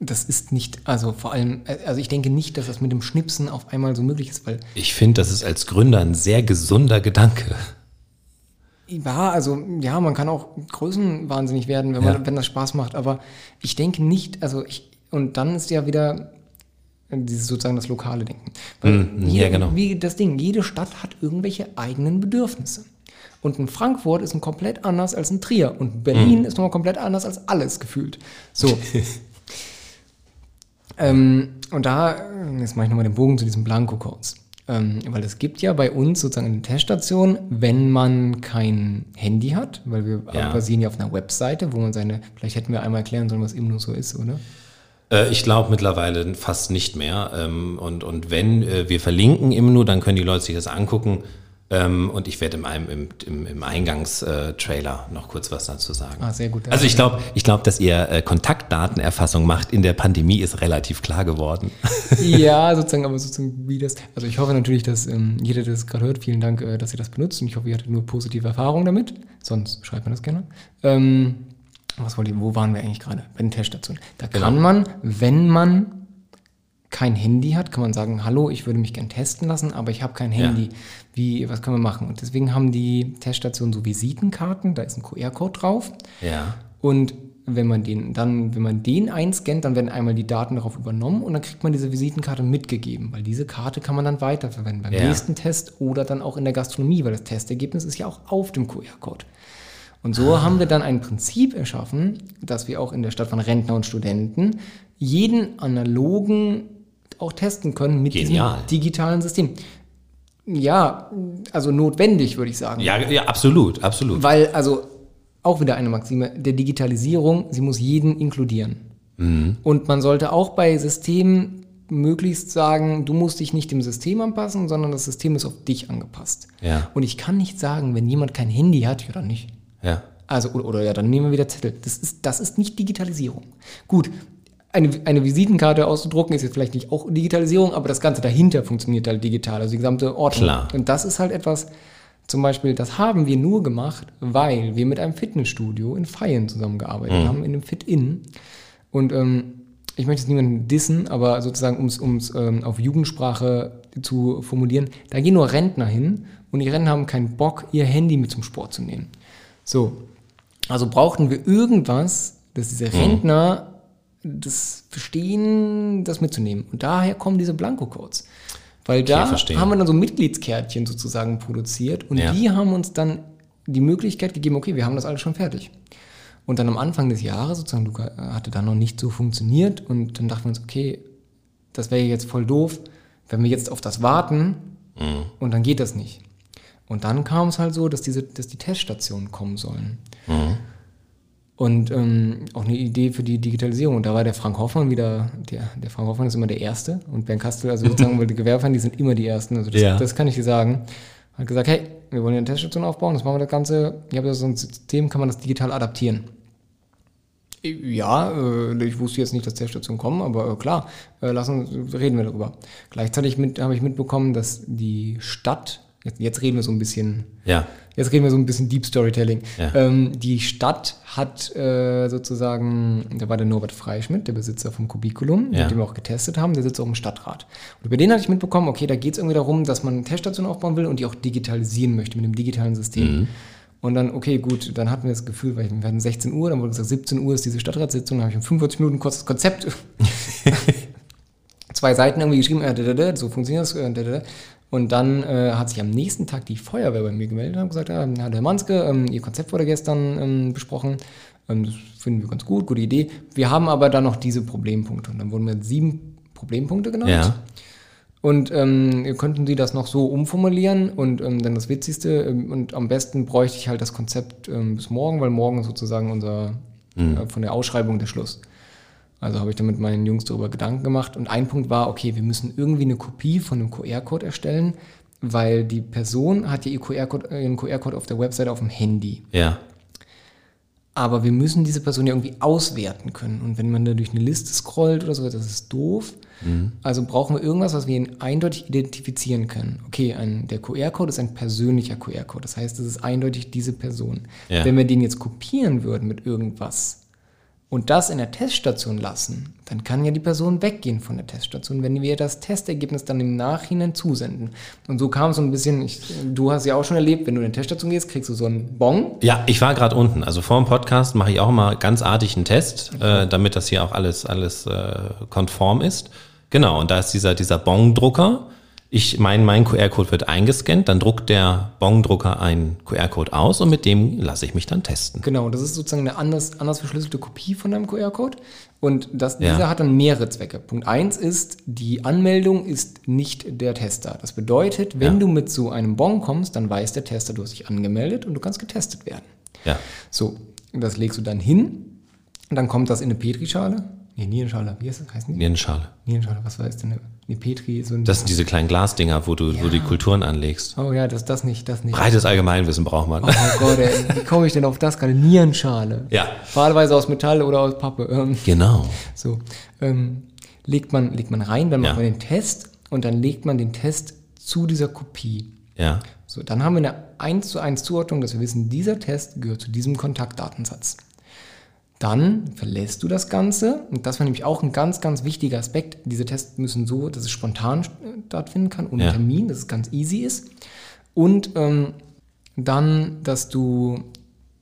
das ist nicht, also vor allem, äh, also ich denke nicht, dass das mit dem Schnipsen auf einmal so möglich ist, weil Ich finde, das ist als Gründer ein sehr gesunder Gedanke. Ja, also ja, man kann auch größenwahnsinnig werden, wenn, man, Ja. wenn das Spaß macht, aber ich denke nicht, also ich, und dann ist ja wieder dieses sozusagen das lokale Denken. Weil Mm, ja, genau. Wie das Ding, jede Stadt hat irgendwelche eigenen Bedürfnisse. Und ein Frankfurt ist ein komplett anders als ein Trier und Mm. Berlin ist nochmal komplett anders als alles gefühlt. So. ähm, und da, jetzt mache ich nochmal den Bogen zu diesen Blanko-Codes. Ähm, weil es gibt ja bei uns sozusagen eine Teststation, wenn man kein Handy hat, weil wir Ja. basieren ja auf einer Webseite, wo man seine, vielleicht hätten wir einmal erklären sollen, was Imno so ist, oder? Äh, Ich glaube mittlerweile fast nicht mehr. Ähm, Und, und wenn äh, wir verlinken Imnu, dann können die Leute sich das angucken. Ähm, Und ich werde im, im, im Eingangstrailer noch kurz was dazu sagen. Ah, sehr gut. Also ich glaube, ich glaub, dass ihr äh, Kontaktdatenerfassung macht in der Pandemie ist relativ klar geworden. ja, sozusagen, aber sozusagen wie das. Also ich hoffe natürlich, dass ähm, jeder, der das gerade hört, vielen Dank, äh, dass ihr das benutzt und ich hoffe, ihr hattet nur positive Erfahrungen damit. Sonst schreibt man das gerne. Ähm, was wollt ihr, wo waren wir eigentlich gerade? Bei den Teststationen. Da kann Genau. man, wenn man kein Handy hat, kann man sagen, hallo, ich würde mich gern testen lassen, aber ich habe kein Handy. Wie, was können wir machen? Und deswegen haben die Teststationen so Visitenkarten, da ist ein QR-Code drauf. Ja. Und wenn man den dann, wenn man den einscannt, dann werden einmal die Daten darauf übernommen und dann kriegt man diese Visitenkarte mitgegeben, weil diese Karte kann man dann weiterverwenden beim Ja. nächsten Test oder dann auch in der Gastronomie, weil das Testergebnis ist ja auch auf dem QR-Code. Und so haben wir dann ein Prinzip erschaffen, dass wir auch in der Stadt von Rentner und Studenten jeden analogen auch testen können mit Genial. diesem digitalen System. Ja, also notwendig, würde ich sagen. Ja, ja, absolut, absolut. Weil, also auch wieder eine Maxime der Digitalisierung, sie muss jeden inkludieren. Und man sollte auch bei Systemen möglichst sagen, du musst dich nicht dem System anpassen, sondern das System ist auf dich angepasst. Ja. Und ich kann nicht sagen, wenn jemand kein Handy hat, ja dann nicht. Ja. Also, oder, oder ja, dann nehmen wir wieder Zettel. Das ist, das ist nicht Digitalisierung. Gut, eine, eine Visitenkarte auszudrucken ist jetzt vielleicht nicht auch Digitalisierung, aber das Ganze dahinter funktioniert halt digital, also die gesamte Ordnung. Klar. Und das ist halt etwas, zum Beispiel, das haben wir nur gemacht, weil wir mit einem Fitnessstudio in Feyen zusammengearbeitet haben, in dem Fit-In. Und ähm, ich möchte jetzt niemanden dissen, aber sozusagen, um es ähm, auf Jugendsprache zu formulieren, da gehen nur Rentner hin und die Rentner haben keinen Bock, ihr Handy mit zum Sport zu nehmen. So, also brauchten wir irgendwas, dass diese Rentner das verstehen, das mitzunehmen. Und daher kommen diese Blanko-Codes. Weil da haben wir dann so Mitgliedskärtchen sozusagen produziert und Ja. die haben uns dann die Möglichkeit gegeben, okay, wir haben das alles schon fertig. Und dann am Anfang des Jahres, sozusagen, Luca äh, hatte dann noch nicht so funktioniert und dann dachten wir uns, okay, das wäre jetzt voll doof, wenn wir jetzt auf das warten und dann geht das nicht. Und dann kam es halt so, dass, diese, dass die Teststationen kommen sollen. Und ähm, auch eine Idee für die Digitalisierung. Und da war der Frank Hoffmann wieder, der, der Frank Hoffmann ist immer der Erste. Und Bernd Kastel, also sozusagen, weil die Gewerbevereine, die sind immer die Ersten. Also das, Ja. das kann ich dir sagen. Hat gesagt, hey, wir wollen hier eine Teststation aufbauen, das machen wir das Ganze. Ich habe ja so ein System, kann man das digital adaptieren. Ja, äh, ich wusste jetzt nicht, dass Teststationen kommen, aber äh, klar, äh, lassen, reden wir darüber. Gleichzeitig habe ich mitbekommen, dass die Stadt, jetzt, jetzt reden wir so ein bisschen Ja. Jetzt reden wir so ein bisschen Deep Storytelling. Ja. Ähm, die Stadt hat äh, sozusagen, da war der Norbert Freischmidt, der Besitzer vom Kubikulum, Ja. mit dem wir auch getestet haben, der sitzt auch im Stadtrat. Und über den hatte ich mitbekommen, okay, da geht es irgendwie darum, dass man eine Teststation aufbauen will und die auch digitalisieren möchte mit dem digitalen System. Und dann, okay, gut, dann hatten wir das Gefühl, weil wir hatten 16 Uhr, dann wurde gesagt, 17 Uhr ist diese Stadtratssitzung, dann habe ich in 45 Minuten kurz das Konzept zwei Seiten irgendwie geschrieben, äh, so funktioniert das. Und dann äh, hat sich am nächsten Tag die Feuerwehr bei mir gemeldet und gesagt, ja, Herr Manske, ähm, Ihr Konzept wurde gestern ähm, besprochen. Ähm, das finden wir ganz gut, gute Idee. Wir haben aber dann noch diese Problempunkte. Und dann wurden mir sieben Problempunkte genannt. Ja. Und ähm, könnten Sie das noch so umformulieren? Und ähm, dann das Witzigste, ähm, und am besten bräuchte ich halt das Konzept ähm, bis morgen, weil morgen ist sozusagen unser äh, von der Ausschreibung der Schluss. Also habe ich dann mit meinen Jungs darüber Gedanken gemacht. Und ein Punkt war, okay, wir müssen irgendwie eine Kopie von einem QR-Code erstellen, weil die Person hat ja ihr QR-Code, ihren QR-Code auf der Webseite auf dem Handy. Ja. Aber wir müssen diese Person ja irgendwie auswerten können. Und wenn man da durch eine Liste scrollt oder so, das ist doof. Also brauchen wir irgendwas, was wir ihn eindeutig identifizieren können. Okay, ein, der QR-Code ist ein persönlicher QR-Code. Das heißt, es ist eindeutig diese Person. Ja. Wenn wir den jetzt kopieren würden mit irgendwas und das in der Teststation lassen, dann kann ja die Person weggehen von der Teststation, wenn wir das Testergebnis dann im Nachhinein zusenden. Und so kam es so ein bisschen, ich, du hast ja auch schon erlebt, wenn du in eine Teststation gehst, kriegst du so einen Bon Ja, ich war gerade unten. Also vor dem Podcast mache ich auch immer ganz artig einen Test, äh, damit das hier auch alles, alles äh, konform ist. Genau, und da ist dieser, dieser Bong-Drucker. Ich mein, mein QR-Code wird eingescannt, dann druckt der Bong-Drucker einen QR-Code aus und mit dem lasse ich mich dann testen. Genau, das ist sozusagen eine anders, anders verschlüsselte Kopie von deinem QR-Code. Und das, Ja. dieser hat dann mehrere Zwecke. Punkt eins ist, die Anmeldung ist nicht der Tester. Das bedeutet, wenn Ja. du mit so einem Bon kommst, dann weiß der Tester, du hast dich angemeldet und du kannst getestet werden. Ja. So, das legst du dann hin dann kommt das in eine Petrischale. Nee, Nierenschale, wie heißt das? Heißt? Nierenschale. Nierenschale, was war das denn? Eine Petri, so ein. Das sind diese kleinen Glasdinger, wo du, wo du die Kulturen anlegst. oh ja, das, das nicht, das nicht. Breites Allgemeinwissen braucht man. Oh Gott, ey, wie komme ich denn auf das gerade? Nierenschale. Ja. Wahlweise aus Metall oder aus Pappe. Ähm, Genau. So, ähm, legt, man, legt man rein, dann Ja. macht man den Test und dann legt man den Test zu dieser Kopie. Ja. So, dann haben wir eine 1 zu 1 Zuordnung, dass wir wissen, dieser Test gehört zu diesem Kontaktdatensatz. Dann verlässt du das Ganze und das war nämlich auch ein ganz, ganz wichtiger Aspekt. Diese Tests müssen so, dass es spontan äh, stattfinden kann, ohne Ja. Termin, dass es ganz easy ist. Und ähm, dann, dass du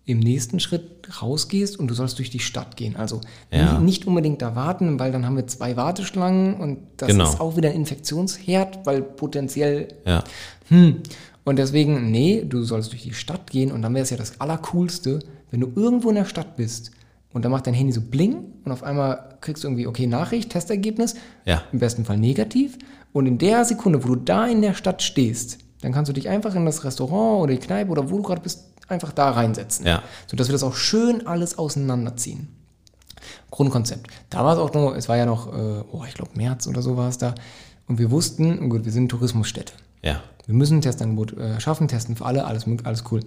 im nächsten Schritt rausgehst und du sollst durch die Stadt gehen. Also Ja. nicht, nicht unbedingt da warten, weil dann haben wir zwei Warteschlangen und das Genau. ist auch wieder ein Infektionsherd, weil potenziell Ja. hm. Und deswegen, nee, du sollst durch die Stadt gehen und dann wäre es ja das Allercoolste, wenn du irgendwo in der Stadt bist und dann macht dein Handy so bling und auf einmal kriegst du irgendwie, okay, Nachricht, Testergebnis, Ja. im besten Fall negativ. Und in der Sekunde, wo du da in der Stadt stehst, dann kannst du dich einfach in das Restaurant oder die Kneipe oder wo du gerade bist, einfach da reinsetzen. Ja. Sodass wir das auch schön alles auseinanderziehen. Grundkonzept. Da war es auch noch, es war ja noch, äh, oh, ich glaube März oder so war es da. Und wir wussten, oh gut, wir sind Tourismusstätte. Ja. Wir müssen ein Testangebot äh, schaffen, testen für alle, alles, alles cool.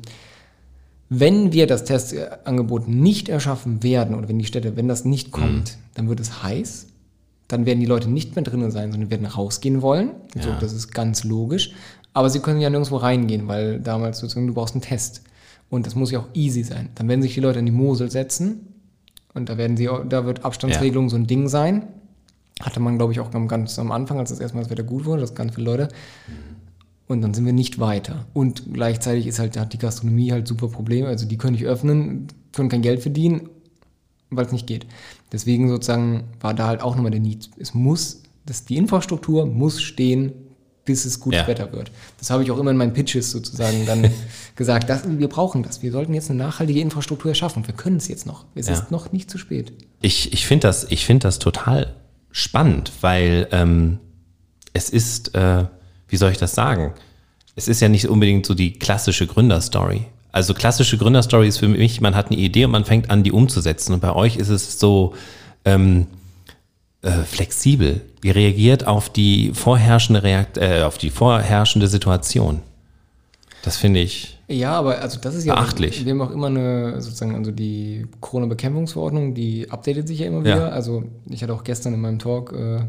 Wenn wir das Testangebot nicht erschaffen werden oder wenn die Städte, wenn das nicht kommt, dann wird es heiß. Dann werden die Leute nicht mehr drinnen sein, sondern werden rausgehen wollen. So, Ja. das ist ganz logisch. Aber sie können ja nirgendwo reingehen, weil damals sozusagen du brauchst einen Test. Und das muss ja auch easy sein. Dann werden sich die Leute an die Mosel setzen und da werden sie, da wird Abstandsregelung so ein Ding sein. Hatte man, glaube ich, auch am- ganz am Anfang, als das erstmal das Wetter gut wurde, das ganz viele Leute. Und dann sind wir nicht weiter. Und gleichzeitig ist halt, hat die Gastronomie halt super Probleme. Also die können nicht öffnen, können kein Geld verdienen, weil es nicht geht. Deswegen sozusagen war da halt auch nochmal der Need. Es muss, das, die Infrastruktur muss stehen, bis es gutes Ja. Wetter wird. Das habe ich auch immer in meinen Pitches sozusagen dann gesagt. Das, wir brauchen das. Wir sollten jetzt eine nachhaltige Infrastruktur erschaffen. Wir können es jetzt noch. Es Ja. ist noch nicht zu spät. Ich, ich finde das, ich find das total spannend, weil ähm, es ist, äh, wie soll ich das sagen? Es ist ja nicht unbedingt so die klassische Gründerstory. Also klassische Gründerstory ist für mich, man hat eine Idee und man fängt an, die umzusetzen. Und bei euch ist es so ähm, äh, flexibel. Ihr reagiert auf die vorherrschende Reakt äh, auf die vorherrschende Situation. Das finde ich. Ja, aber also das ist ja Beachtlich. wir haben auch immer eine sozusagen also die Corona-Bekämpfungsverordnung, die updatet sich ja immer wieder. Ja. Also ich hatte auch gestern in meinem Talk, äh,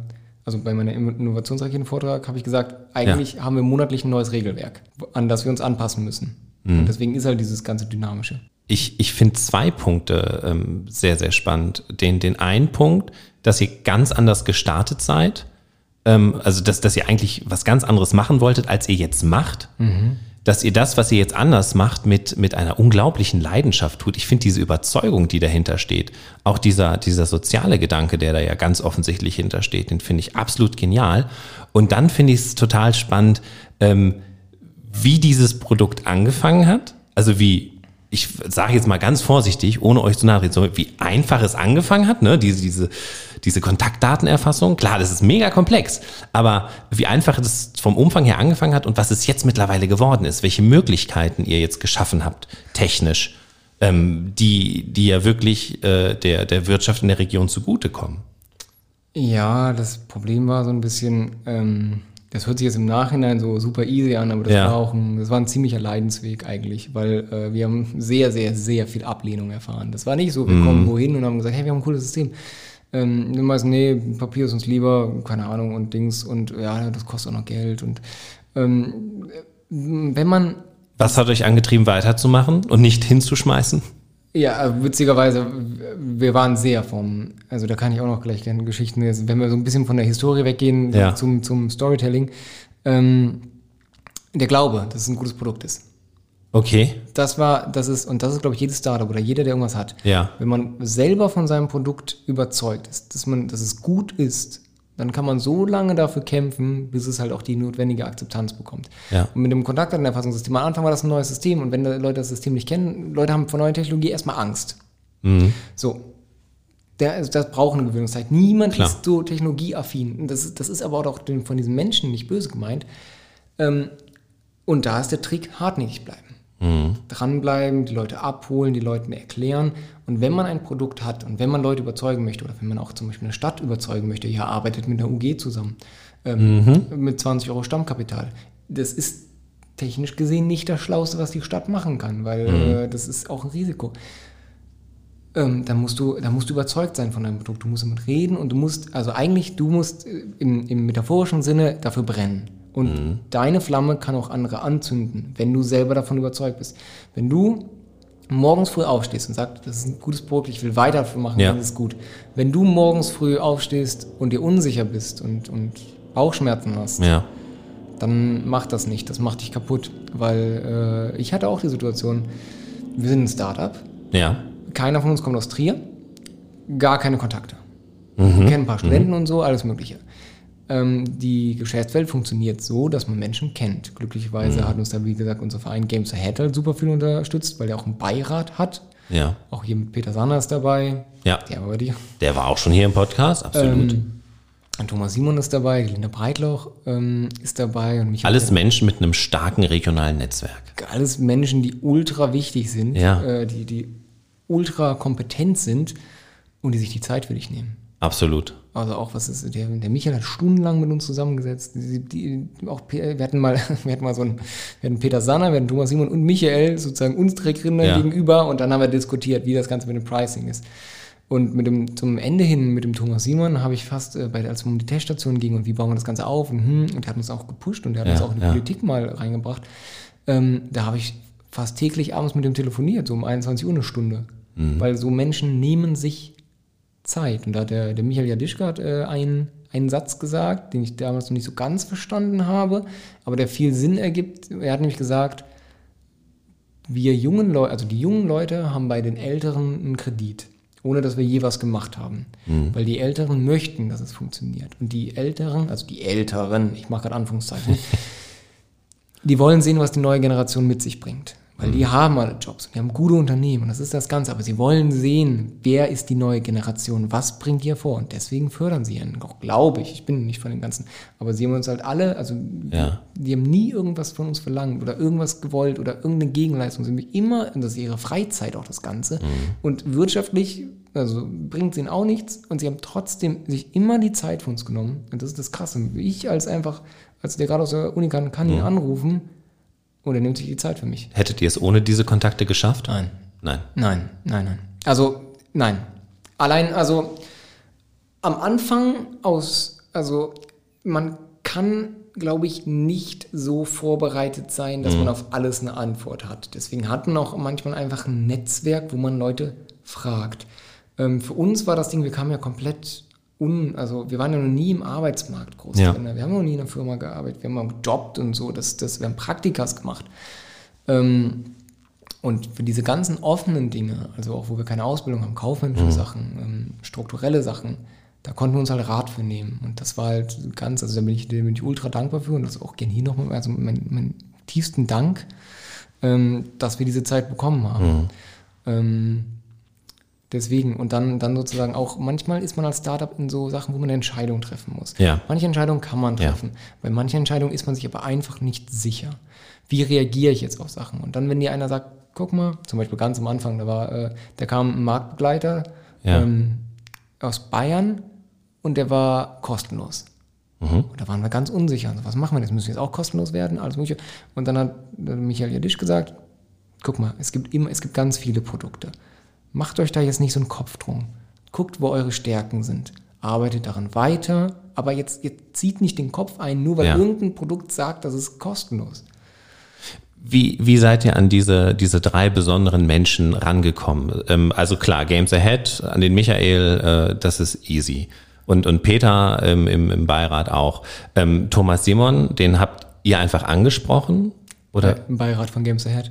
also bei meinem Innovationsraketen-Vortrag, habe ich gesagt, eigentlich haben wir monatlich ein neues Regelwerk, an das wir uns anpassen müssen. Mhm. Und deswegen ist halt dieses ganze Dynamische. Ich, ich finde zwei Punkte ähm, sehr, sehr spannend. Den, den einen Punkt, dass ihr ganz anders gestartet seid. Ähm, also, dass, dass ihr eigentlich was ganz anderes machen wolltet, als ihr jetzt macht. Dass ihr das, was ihr jetzt anders macht, mit, mit einer unglaublichen Leidenschaft tut. Ich finde diese Überzeugung, die dahinter steht, auch dieser, dieser soziale Gedanke, der da ja ganz offensichtlich hintersteht, den finde ich absolut genial. Und dann finde ich es total spannend, ähm, wie dieses Produkt angefangen hat. Also wie, ich sage jetzt mal ganz vorsichtig, ohne euch zu zu treten, wie einfach es angefangen hat, ne? diese, diese, diese Kontaktdatenerfassung. Klar, das ist mega komplex, aber wie einfach es vom Umfang her angefangen hat und was es jetzt mittlerweile geworden ist, welche Möglichkeiten ihr jetzt geschaffen habt, technisch, ähm, die, die ja wirklich äh, der, der Wirtschaft in der Region zugutekommen. Ja, das Problem war so ein bisschen, ähm, das hört sich jetzt im Nachhinein so super easy an, aber das Ja. war auch ein, das war ein ziemlicher Leidensweg eigentlich, weil äh, wir haben sehr, sehr, sehr viel Ablehnung erfahren. Das war nicht so, wir Mhm. kommen wohin und haben gesagt, hey, wir haben ein cooles System. Ähm, meisten, nee, Papier ist uns lieber, keine Ahnung und Dings und ja, das kostet auch noch Geld und ähm, wenn man Was hat euch angetrieben, weiterzumachen und nicht hinzuschmeißen? Ja, äh, witzigerweise, wir waren sehr vom, also da kann ich auch noch gleich gerne Geschichten, wenn wir so ein bisschen von der Historie weggehen Ja. zum, zum Storytelling, ähm, der Glaube, dass es ein gutes Produkt ist. Okay, Das war, das ist, und das ist, glaube ich, jedes Startup oder jeder, der irgendwas hat. Ja. Wenn man selber von seinem Produkt überzeugt ist, dass man, dass es gut ist, dann kann man so lange dafür kämpfen, bis es halt auch die notwendige Akzeptanz bekommt. Ja. Und mit dem Kontaktdatenerfassungssystem, am Anfang war das ein neues System und wenn Leute das System nicht kennen, Leute haben vor neuer Technologie erstmal Angst. So. Der, also das braucht eine Gewöhnungszeit. Niemand Klar. ist so technologieaffin. Das ist, das ist aber auch den, von diesen Menschen nicht böse gemeint. Ähm, und da ist der Trick, hartnäckig bleiben. Dranbleiben, die Leute abholen, die Leuten erklären. Und wenn man ein Produkt hat und wenn man Leute überzeugen möchte, oder wenn man auch zum Beispiel eine Stadt überzeugen möchte, ja, arbeitet mit einer UG zusammen, ähm, mit 20 Euro Stammkapital. Das ist technisch gesehen nicht das Schlauste, was die Stadt machen kann, weil äh, das ist auch ein Risiko. Ähm, dann musst du, dann musst du überzeugt sein von deinem Produkt. Du musst damit reden und du musst, also eigentlich, du musst äh, im, im metaphorischen Sinne dafür brennen. Und deine Flamme kann auch andere anzünden, wenn du selber davon überzeugt bist. Wenn du morgens früh aufstehst und sagst, das ist ein gutes Produkt, ich will weiter dafür machen, Ja. dann ist es gut. Wenn du morgens früh aufstehst und dir unsicher bist und, und Bauchschmerzen hast, ja. dann mach das nicht. Das macht dich kaputt. Weil äh, ich hatte auch die Situation, wir sind ein Startup, Ja. keiner von uns kommt aus Trier, gar keine Kontakte. Wir kennen ein paar Studenten und so, alles Mögliche. Ähm, die Geschäftswelt funktioniert so, dass man Menschen kennt. Glücklicherweise hat uns da, wie gesagt, unser Verein Games Ahead halt super viel unterstützt, weil der auch einen Beirat hat. Ja. Auch hier mit Peter Sanders dabei. Ja. Der war dir. Der war auch schon hier im Podcast, absolut. Ähm, und Thomas Simon ist dabei, Linda Breitloch ähm, ist dabei und Michael Alles Menschen mit einem starken regionalen Netzwerk. alles Menschen, die ultra wichtig sind, Ja. äh, die, die ultra kompetent sind und die sich die Zeit für dich nehmen. Absolut. Also auch was ist, der, der Michael hat stundenlang mit uns zusammengesetzt. Die, die, auch, wir hatten mal, wir hatten mal so einen, wir hatten Peter Sanner, wir hatten Thomas Simon und Michael sozusagen uns Gründer Ja. gegenüber und dann haben wir diskutiert, wie das Ganze mit dem Pricing ist. Und mit dem, zum Ende hin mit dem Thomas Simon habe ich fast, äh, bei, als es um die Teststation ging und wie bauen wir das Ganze auf und, hm, und der hat uns auch gepusht und der hat Ja, uns auch in die ja. Politik mal reingebracht. Ähm, da habe ich fast täglich abends mit dem telefoniert, so um 21 Uhr eine Stunde. Mhm. Weil so Menschen nehmen sich Zeit. Und da hat der, der Michael Jadischka hat, äh, einen, einen Satz gesagt, den ich damals noch nicht so ganz verstanden habe, aber der viel Sinn ergibt. Er hat nämlich gesagt, wir jungen Leute, also die jungen Leute haben bei den Älteren einen Kredit, ohne dass wir je was gemacht haben. Weil die Älteren möchten, dass es funktioniert. Und die Älteren, also die Älteren, ich mache gerade Anführungszeichen, die wollen sehen, was die neue Generation mit sich bringt. Weil die haben alle Jobs und die haben gute Unternehmen und das ist das Ganze. Aber sie wollen sehen, wer ist die neue Generation, was bringt ihr vor. Und deswegen fördern sie ihn, auch glaube ich. Ich bin nicht von den ganzen. Aber sie haben uns halt alle, also Ja. die haben nie irgendwas von uns verlangt oder irgendwas gewollt oder irgendeine Gegenleistung. Sie haben immer, und das ist ihre Freizeit auch das Ganze. Und wirtschaftlich, also bringt es ihnen auch nichts. Und sie haben trotzdem sich immer die Zeit für uns genommen. Und das ist das Krasse. Ich als einfach, als der gerade aus der Uni kann, kann ihn anrufen und er nimmt sich die Zeit für mich. Hättet ihr es ohne diese Kontakte geschafft? Nein. Nein. Nein, nein, nein. Also, nein. Allein, also am Anfang aus, also man kann, glaube ich, nicht so vorbereitet sein, dass man auf alles eine Antwort hat. Deswegen hatten auch manchmal einfach ein Netzwerk, wo man Leute fragt. Ähm, für uns war das Ding, wir kamen ja komplett un, also wir waren ja noch nie im Arbeitsmarkt groß Ja. drin. Wir haben noch nie in einer Firma gearbeitet, wir haben mal gejobbt und so, das, das, wir haben Praktikas gemacht. Ähm, und für diese ganzen offenen Dinge, also auch wo wir keine Ausbildung haben, kaufmännische Sachen, ähm, strukturelle Sachen, da konnten wir uns halt Rat für nehmen. Und das war halt ganz, also da bin ich, da bin ich ultra dankbar für und das auch gerne hier nochmal, also mein, mein tiefsten Dank, ähm, dass wir diese Zeit bekommen haben. Ähm, deswegen, und dann, dann sozusagen auch, manchmal ist man als Startup in so Sachen, wo man eine Entscheidung treffen muss. Ja. Manche Entscheidungen kann man Ja. treffen. Bei manchen Entscheidungen ist man sich aber einfach nicht sicher. Wie reagiere ich jetzt auf Sachen? Und dann, wenn dir einer sagt, guck mal, zum Beispiel ganz am Anfang, da war, äh, da kam ein Marktbegleiter Ja. ähm, aus Bayern und der war kostenlos. Und da waren wir ganz unsicher. Also, was machen wir jetzt? Müssen wir jetzt auch kostenlos werden? Alles mögliche. Und dann hat äh, Michael Jadisch gesagt, guck mal, es gibt immer, es gibt ganz viele Produkte. Macht euch da jetzt nicht so einen Kopf drum. Guckt, wo eure Stärken sind. Arbeitet daran weiter, aber jetzt, jetzt zieht nicht den Kopf ein, nur weil Ja. irgendein Produkt sagt, das ist kostenlos. Wie, wie seid ihr an diese, diese drei besonderen Menschen rangekommen? Ähm, also klar, Games Ahead, an den Michael, äh, das ist easy. Und, und Peter ähm, im, im Beirat auch. Ähm, Thomas Simon, den habt ihr einfach angesprochen? Oder? Im Beirat von Games Ahead.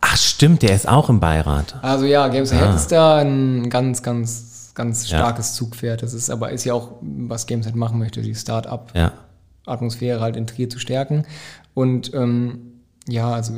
Ach stimmt, der ist auch im Beirat. Also ja, Games Ahead Ah. ist da ein ganz, ganz, ganz Ja. starkes Zugpferd. Das ist aber ist ja auch, was Games Ahead machen möchte, die Start-up Ja. Halt in Trier zu stärken. Und ähm, ja, also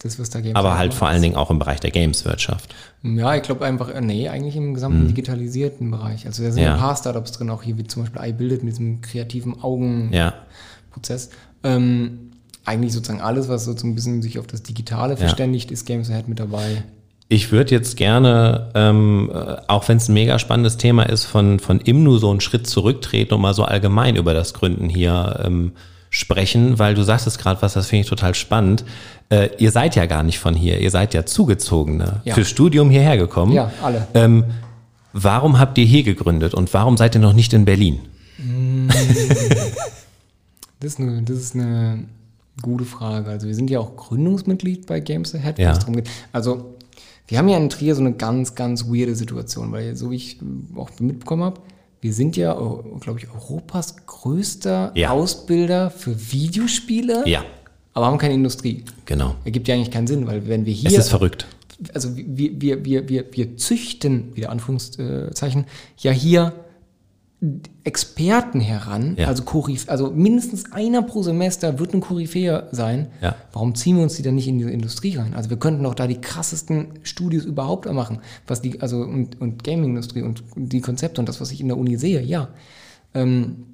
das, was da Games Aber halt vor allen Dingen auch im Bereich der Gameswirtschaft. Ja, ich glaube einfach, äh, nee, eigentlich im gesamten digitalisierten Bereich. Also da sind Mhm. Ja. ein paar Startups drin, auch hier wie zum Beispiel iBuildit mit diesem kreativen Augenprozess. Ja. Ähm, eigentlich sozusagen alles, was so ein bisschen sich auf das Digitale verständigt, ist Games Ahead mit dabei. Ich würde jetzt gerne, ähm, äh, auch wenn es ein mega spannendes Thema ist, von, von Imnu so einen Schritt zurücktreten und mal so allgemein über das Gründen hier ähm, sprechen, weil du sagtest gerade was, das finde ich total spannend. Äh, ihr seid ja gar nicht von hier, ihr seid ja Zugezogene, Ja. fürs Studium hierher gekommen. Ja, alle. Ähm, warum habt ihr hier gegründet und warum seid ihr noch nicht in Berlin? Das ist, eine, das ist eine gute Frage. Also wir sind ja auch Gründungsmitglied bei Games Ahead, Ja. es darum geht. Also wir haben ja in Trier so eine ganz, ganz weirde Situation, weil so wie ich auch mitbekommen habe, wir sind ja, glaube ich, Europas größter Ja. Ausbilder für Videospiele, Ja, aber haben keine Industrie. genau. Ergibt ja eigentlich keinen Sinn, weil wenn wir Es hier, ist verrückt. also wir, wir, wir, wir, wir züchten, wieder Anführungszeichen, ja hier Experten heran, Ja. also Koryph also mindestens einer pro Semester wird ein Koryphäer sein. Ja. Warum ziehen wir uns die dann nicht in die Industrie rein? Also wir könnten doch da die krassesten Studios überhaupt machen, was die, also und, und Gaming-Industrie und die Konzepte und das, was ich in der Uni sehe, ja. Ähm,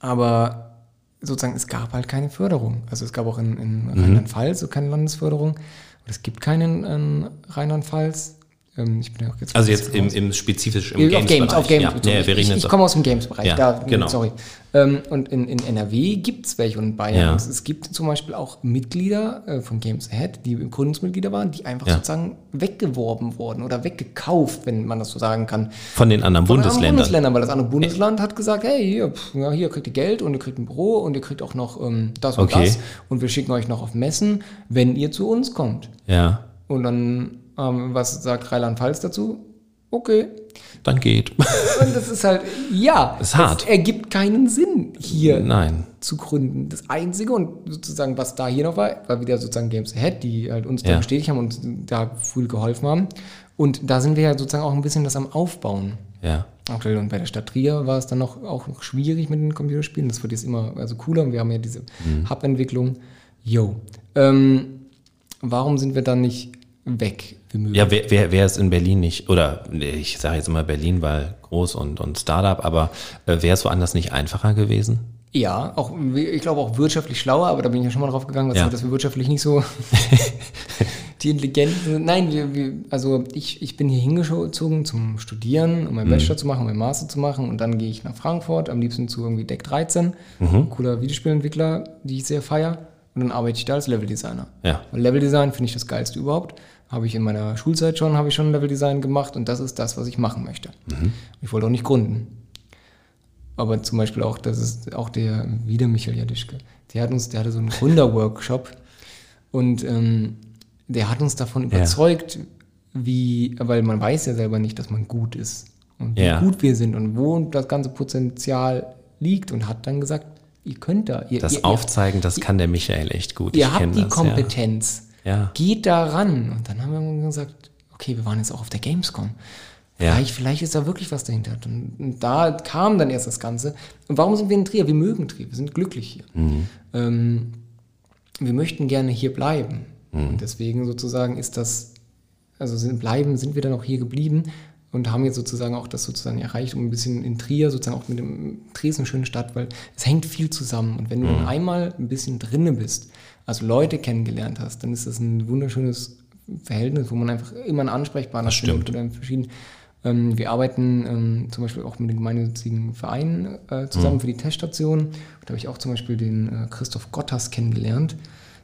aber sozusagen, es gab halt keine Förderung. Also es gab auch in, in Rheinland-Pfalz so keine Landesförderung. Und es gibt keinen in Rheinland-Pfalz. Ähm, ich bin ja auch jetzt Also jetzt im, im spezifisch im auf Games, auf Games. Ja, ja, wir reden ich ich komme aus dem Games-Bereich. Ja, genau. Sorry. Ähm, und in, in NRW gibt es welche und Bayern. Ja. Es, gibt zum Beispiel auch Mitglieder äh, von Games Ahead, die Gründungsmitglieder waren, die einfach sozusagen weggeworben wurden oder weggekauft, wenn man das so sagen kann. Von den anderen Von anderen Bundesländern. Bundesländern, weil das andere Bundesland hat gesagt, hey, hier, pff, hier kriegt ihr Geld und ihr kriegt ein Büro und ihr kriegt auch noch ähm, das und Okay. das und wir schicken euch noch auf Messen, wenn ihr zu uns kommt. Ja, Und dann, ähm, was sagt Rheinland-Pfalz dazu? Okay. dann geht. Und das ist halt, ja, Ist hart. es ergibt keinen Sinn, hier Nein. zu gründen. Das Einzige und sozusagen, was da hier noch war, war wieder sozusagen Games Ahead, die halt uns da Ja. bestätigt haben und da früh geholfen haben. Und da sind wir ja sozusagen auch ein bisschen das am Aufbauen. Ja. Aktuell und bei der Stadt Trier war es dann noch auch noch schwierig mit den Computerspielen. Das wird jetzt immer also cooler und wir haben ja diese Mhm. Hub-Entwicklung. Yo. Ähm, warum sind wir dann nicht weg? Mögen Ja, wer, wer, wer ist in Berlin nicht, oder ich sage jetzt immer Berlin, weil groß und, und Startup, aber äh, wäre es woanders nicht einfacher gewesen? Ja, auch, ich glaube auch wirtschaftlich schlauer, aber da bin ich ja schon mal drauf gegangen, dass, Ja. wir, dass wir wirtschaftlich nicht so die Intelligenten sind. Nein, wir, wir, also ich, ich bin hier hingezogen zum Studieren, um meinen Bachelor zu machen, um meinen Master zu machen und dann gehe ich nach Frankfurt, am liebsten zu irgendwie Deck 13, cooler Videospielentwickler, die ich sehr feier und dann arbeite ich da als Leveldesigner. Ja. Weil Leveldesign finde ich das geilste überhaupt. Habe ich in meiner Schulzeit schon, habe ich schon Leveldesign gemacht und das ist das, was ich machen möchte. Ich wollte auch nicht gründen. Aber zum Beispiel auch, das ist auch der, wieder Michael Jadischke, der hat uns, der hatte so einen Gründerworkshop und ähm, der hat uns davon überzeugt, wie, weil man weiß ja selber nicht, dass man gut ist und wie Ja. gut wir sind und wo das ganze Potenzial liegt und hat dann gesagt, ihr könnt da, ihr, Das ihr, Aufzeigen, das kann der Michael echt gut. ihr habt die das, Kompetenz, Ja. Geht da ran. Und dann haben wir gesagt, okay, wir waren jetzt auch auf der Gamescom. Ja. Vielleicht, vielleicht ist da wirklich was dahinter. Und, und da kam dann erst das Ganze. Und warum sind wir in Trier? Wir mögen Trier, wir sind glücklich hier. Mhm. Ähm, wir möchten gerne hier bleiben. Mhm. Und deswegen sozusagen ist das, also sind, bleiben, sind wir dann auch hier geblieben und haben jetzt sozusagen auch das sozusagen erreicht, um ein bisschen in Trier, sozusagen auch mit dem Trier ist eine schöne Stadt, weil es hängt viel zusammen. Und wenn du dann einmal ein bisschen drinne bist, also Leute kennengelernt hast, dann ist das ein wunderschönes Verhältnis, wo man einfach immer einen Ansprechpartner stimmt. oder verschiedenen ähm, wir arbeiten ähm, zum Beispiel auch mit den gemeinnützigen Vereinen äh, zusammen für die Teststation. Da habe ich auch zum Beispiel den äh, Christoph Gottas kennengelernt.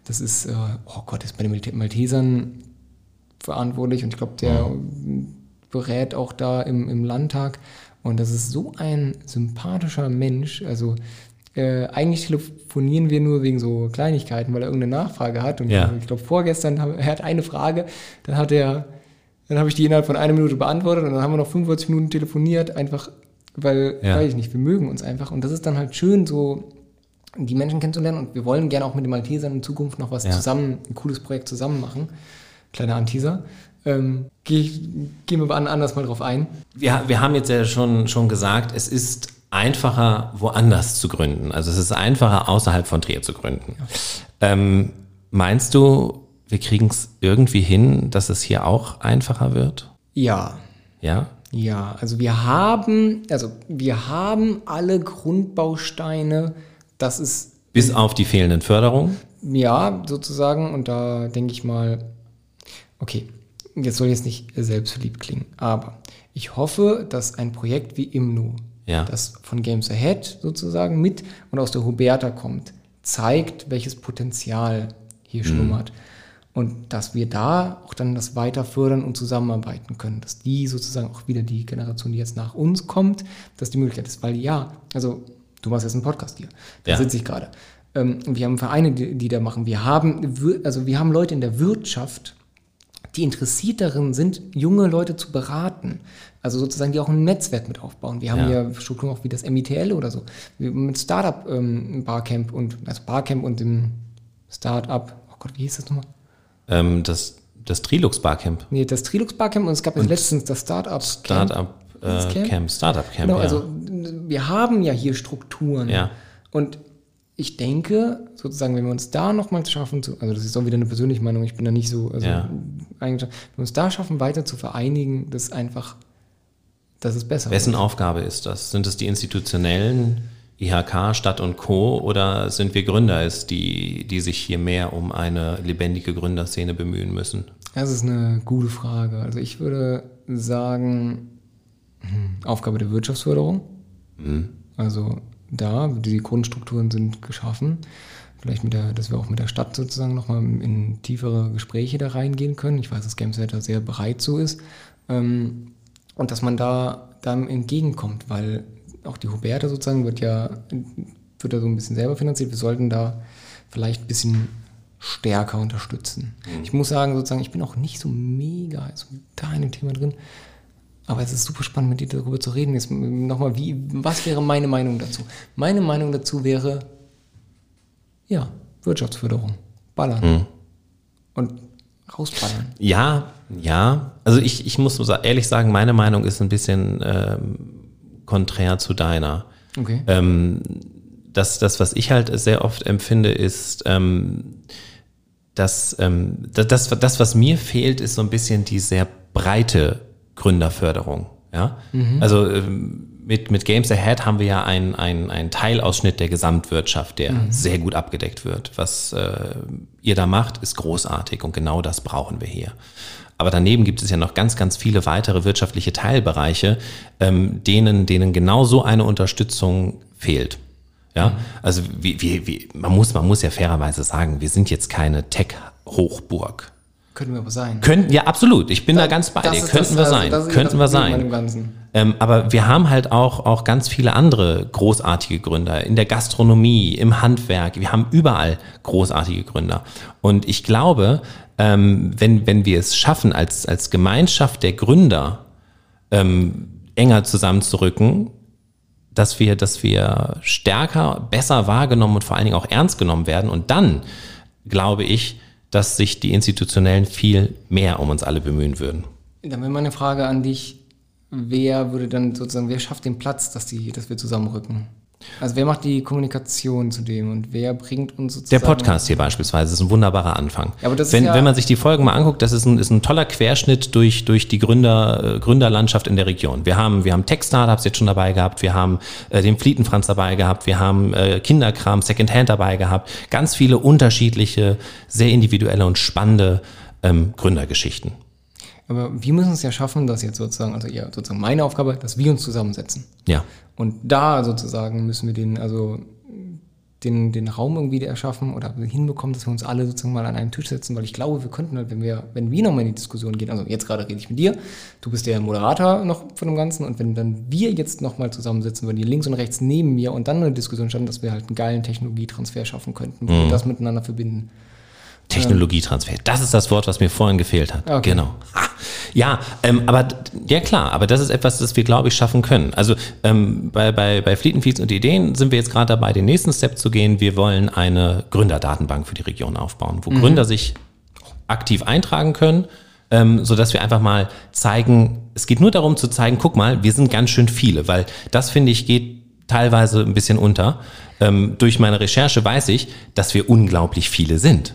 Das ist, äh, oh Gott, ist bei den Malte- Maltesern verantwortlich und ich glaube, der berät auch da im, im Landtag. Und das ist so ein sympathischer Mensch. Also äh, eigentlich telefonieren wir nur wegen so Kleinigkeiten, weil er irgendeine Nachfrage hat. Und Ja. ich glaube, vorgestern, haben- er hat eine Frage, dann hat er, dann habe ich die innerhalb von einer Minute beantwortet und dann haben wir noch 45 Minuten telefoniert, einfach weil, Ja. weiß ich nicht, wir mögen uns einfach. Und das ist dann halt schön, so die Menschen kennenzulernen und wir wollen gerne auch mit den Maltesern in Zukunft noch was Ja. zusammen, ein cooles Projekt zusammen machen. Kleiner Anteaser. Ähm, gehen wir aber an- anders mal drauf ein. Wir, wir haben jetzt ja schon, schon gesagt, es ist einfacher, woanders zu gründen. Also es ist einfacher, außerhalb von Trier zu gründen. Ähm, meinst du, wir kriegen es irgendwie hin, dass es hier auch einfacher wird? Ja, Ja? ja, also wir haben, also wir haben alle Grundbausteine, das ist Bis auf die fehlenden Förderungen? Ja, sozusagen. Und da denke ich mal, okay, jetzt soll jetzt nicht selbstverliebt klingen, aber ich hoffe, dass ein Projekt wie Imno, Ja. das von Games Ahead sozusagen mit und aus der Huberta kommt, zeigt, welches Potenzial hier schlummert. Und dass wir da auch dann das weiter fördern und zusammenarbeiten können. Dass die sozusagen auch wieder die Generation, die jetzt nach uns kommt, dass die Möglichkeit ist. Weil ja, also du machst jetzt einen Podcast hier. Da Ja. sitze ich gerade. Ähm, wir haben Vereine, die, die da machen. Wir haben, also wir haben Leute in der Wirtschaft, die interessiert darin sind, junge Leute zu beraten. Also sozusagen, die auch ein Netzwerk mit aufbauen. Wir haben Ja. ja Strukturen auch wie das MITL oder so. Mit Startup ähm, Barcamp und also Barcamp und dem Startup, oh Gott, wie hieß das nochmal? Ähm, das, das Trilux Barcamp. Nee, das Trilux Barcamp und es gab jetzt letztens das Startup Startup äh, Camp? Camp. Startup Camp, Genau, ja. also wir haben ja hier Strukturen. Ja. Und ich denke, sozusagen, wenn wir uns da nochmal schaffen, zu, also das ist auch wieder eine persönliche Meinung, ich bin da nicht so, also Ja. eigentlich, wenn wir uns da schaffen, weiter zu vereinigen, das ist einfach, das ist besser. Wessen Aufgabe ist das? Sind es die institutionellen, IHK, Stadt und Co. oder sind wir Gründer es, die, die sich hier mehr um eine lebendige Gründerszene bemühen müssen? Das ist eine gute Frage. Also ich würde sagen, hm, Aufgabe der Wirtschaftsförderung. Also da, die Grundstrukturen sind geschaffen. Vielleicht mit der, dass wir auch mit der Stadt sozusagen nochmal in tiefere Gespräche da reingehen können. Ich weiß, dass Gamescenter sehr bereit so ist. Ähm, und dass man da dann entgegenkommt, weil auch die Huberta sozusagen wird ja, wird da so ein bisschen selber finanziert. Wir sollten da vielleicht ein bisschen stärker unterstützen. Ich muss sagen, sozusagen, ich bin auch nicht so mega so da in dem Thema drin. Aber es ist super spannend, mit dir darüber zu reden. Jetzt nochmal, wie, was wäre meine Meinung dazu? Meine Meinung dazu wäre, ja, Wirtschaftsförderung. Ballern. Und rausballern. Ja, ja. Also ich, ich muss ehrlich sagen, meine Meinung ist ein bisschen ähm, konträr zu deiner. Okay. Ähm, das, das, was ich halt sehr oft empfinde, ist, ähm, das, ähm, das, das, was mir fehlt, ist so ein bisschen die sehr breite Gründerförderung. Ja? Mhm. Also ähm, mit, mit Games Ahead haben wir ja einen ein Teilausschnitt der Gesamtwirtschaft, der mhm. sehr gut abgedeckt wird. Was äh, ihr da macht, ist großartig und genau das brauchen wir hier. Aber daneben gibt es ja noch ganz, ganz viele weitere wirtschaftliche Teilbereiche, ähm, denen, denen genau so eine Unterstützung fehlt. Ja, mhm. also wie, wie, wie, man, muss, man muss ja fairerweise sagen, wir sind jetzt keine Tech-Hochburg. Könnten wir aber sein. Könnten, ja, absolut. Ich bin da, da ganz bei dir. Könnten wir also sein. Also Könnten wir sein. Ähm, aber wir haben halt auch, auch ganz viele andere großartige Gründer in der Gastronomie, im Handwerk. Wir haben überall großartige Gründer. Und ich glaube, ähm, wenn, wenn wir es schaffen, als, als Gemeinschaft der Gründer ähm, enger zusammenzurücken, dass wir, dass wir stärker, besser wahrgenommen und vor allen Dingen auch ernst genommen werden. Und dann glaube ich, dass sich die Institutionellen viel mehr um uns alle bemühen würden. Dann wäre meine Frage an dich, wer würde dann sozusagen, wer schafft den Platz, dass, die, dass wir zusammenrücken? Also wer macht die Kommunikation zu dem und wer bringt uns sozusagen... Der Podcast hier beispielsweise ist ein wunderbarer Anfang. Ja, wenn, ja wenn man sich die Folgen mal anguckt, das ist ein, ist ein toller Querschnitt durch, durch die Gründer, äh, Gründerlandschaft in der Region. Wir haben, wir haben Tech-Startups jetzt schon dabei gehabt, wir haben äh, den Flietenfranz dabei gehabt, wir haben äh, Kinderkram, Secondhand dabei gehabt. Ganz viele unterschiedliche, sehr individuelle und spannende ähm, Gründergeschichten. Aber wir müssen es ja schaffen, dass jetzt sozusagen, also ja, sozusagen meine Aufgabe, dass wir uns zusammensetzen. Ja. Und da sozusagen müssen wir den, also den, den Raum irgendwie erschaffen oder hinbekommen, dass wir uns alle sozusagen mal an einen Tisch setzen, weil ich glaube, wir könnten halt, wenn wir, wenn wir nochmal in die Diskussion gehen, also jetzt gerade rede ich mit dir, du bist der Moderator noch von dem Ganzen und wenn dann wir jetzt nochmal zusammensitzen, wenn die links und rechts neben mir und dann eine Diskussion standen, dass wir halt einen geilen Technologietransfer schaffen könnten, wo mhm. wir das miteinander verbinden. Technologietransfer. Das ist das Wort, was mir vorhin gefehlt hat. Okay. Genau. Ja, ähm, aber ja klar, aber das ist etwas, das wir, glaube ich, schaffen können. Also ähm, bei, bei, bei Flietenfeeds und Ideen sind wir jetzt gerade dabei, den nächsten Step zu gehen. Wir wollen eine Gründerdatenbank für die Region aufbauen, wo mhm. Gründer sich aktiv eintragen können, ähm, sodass wir einfach mal zeigen, es geht nur darum zu zeigen, guck mal, wir sind ganz schön viele, weil das, finde ich, geht teilweise ein bisschen unter. Ähm, durch meine Recherche weiß ich, dass wir unglaublich viele sind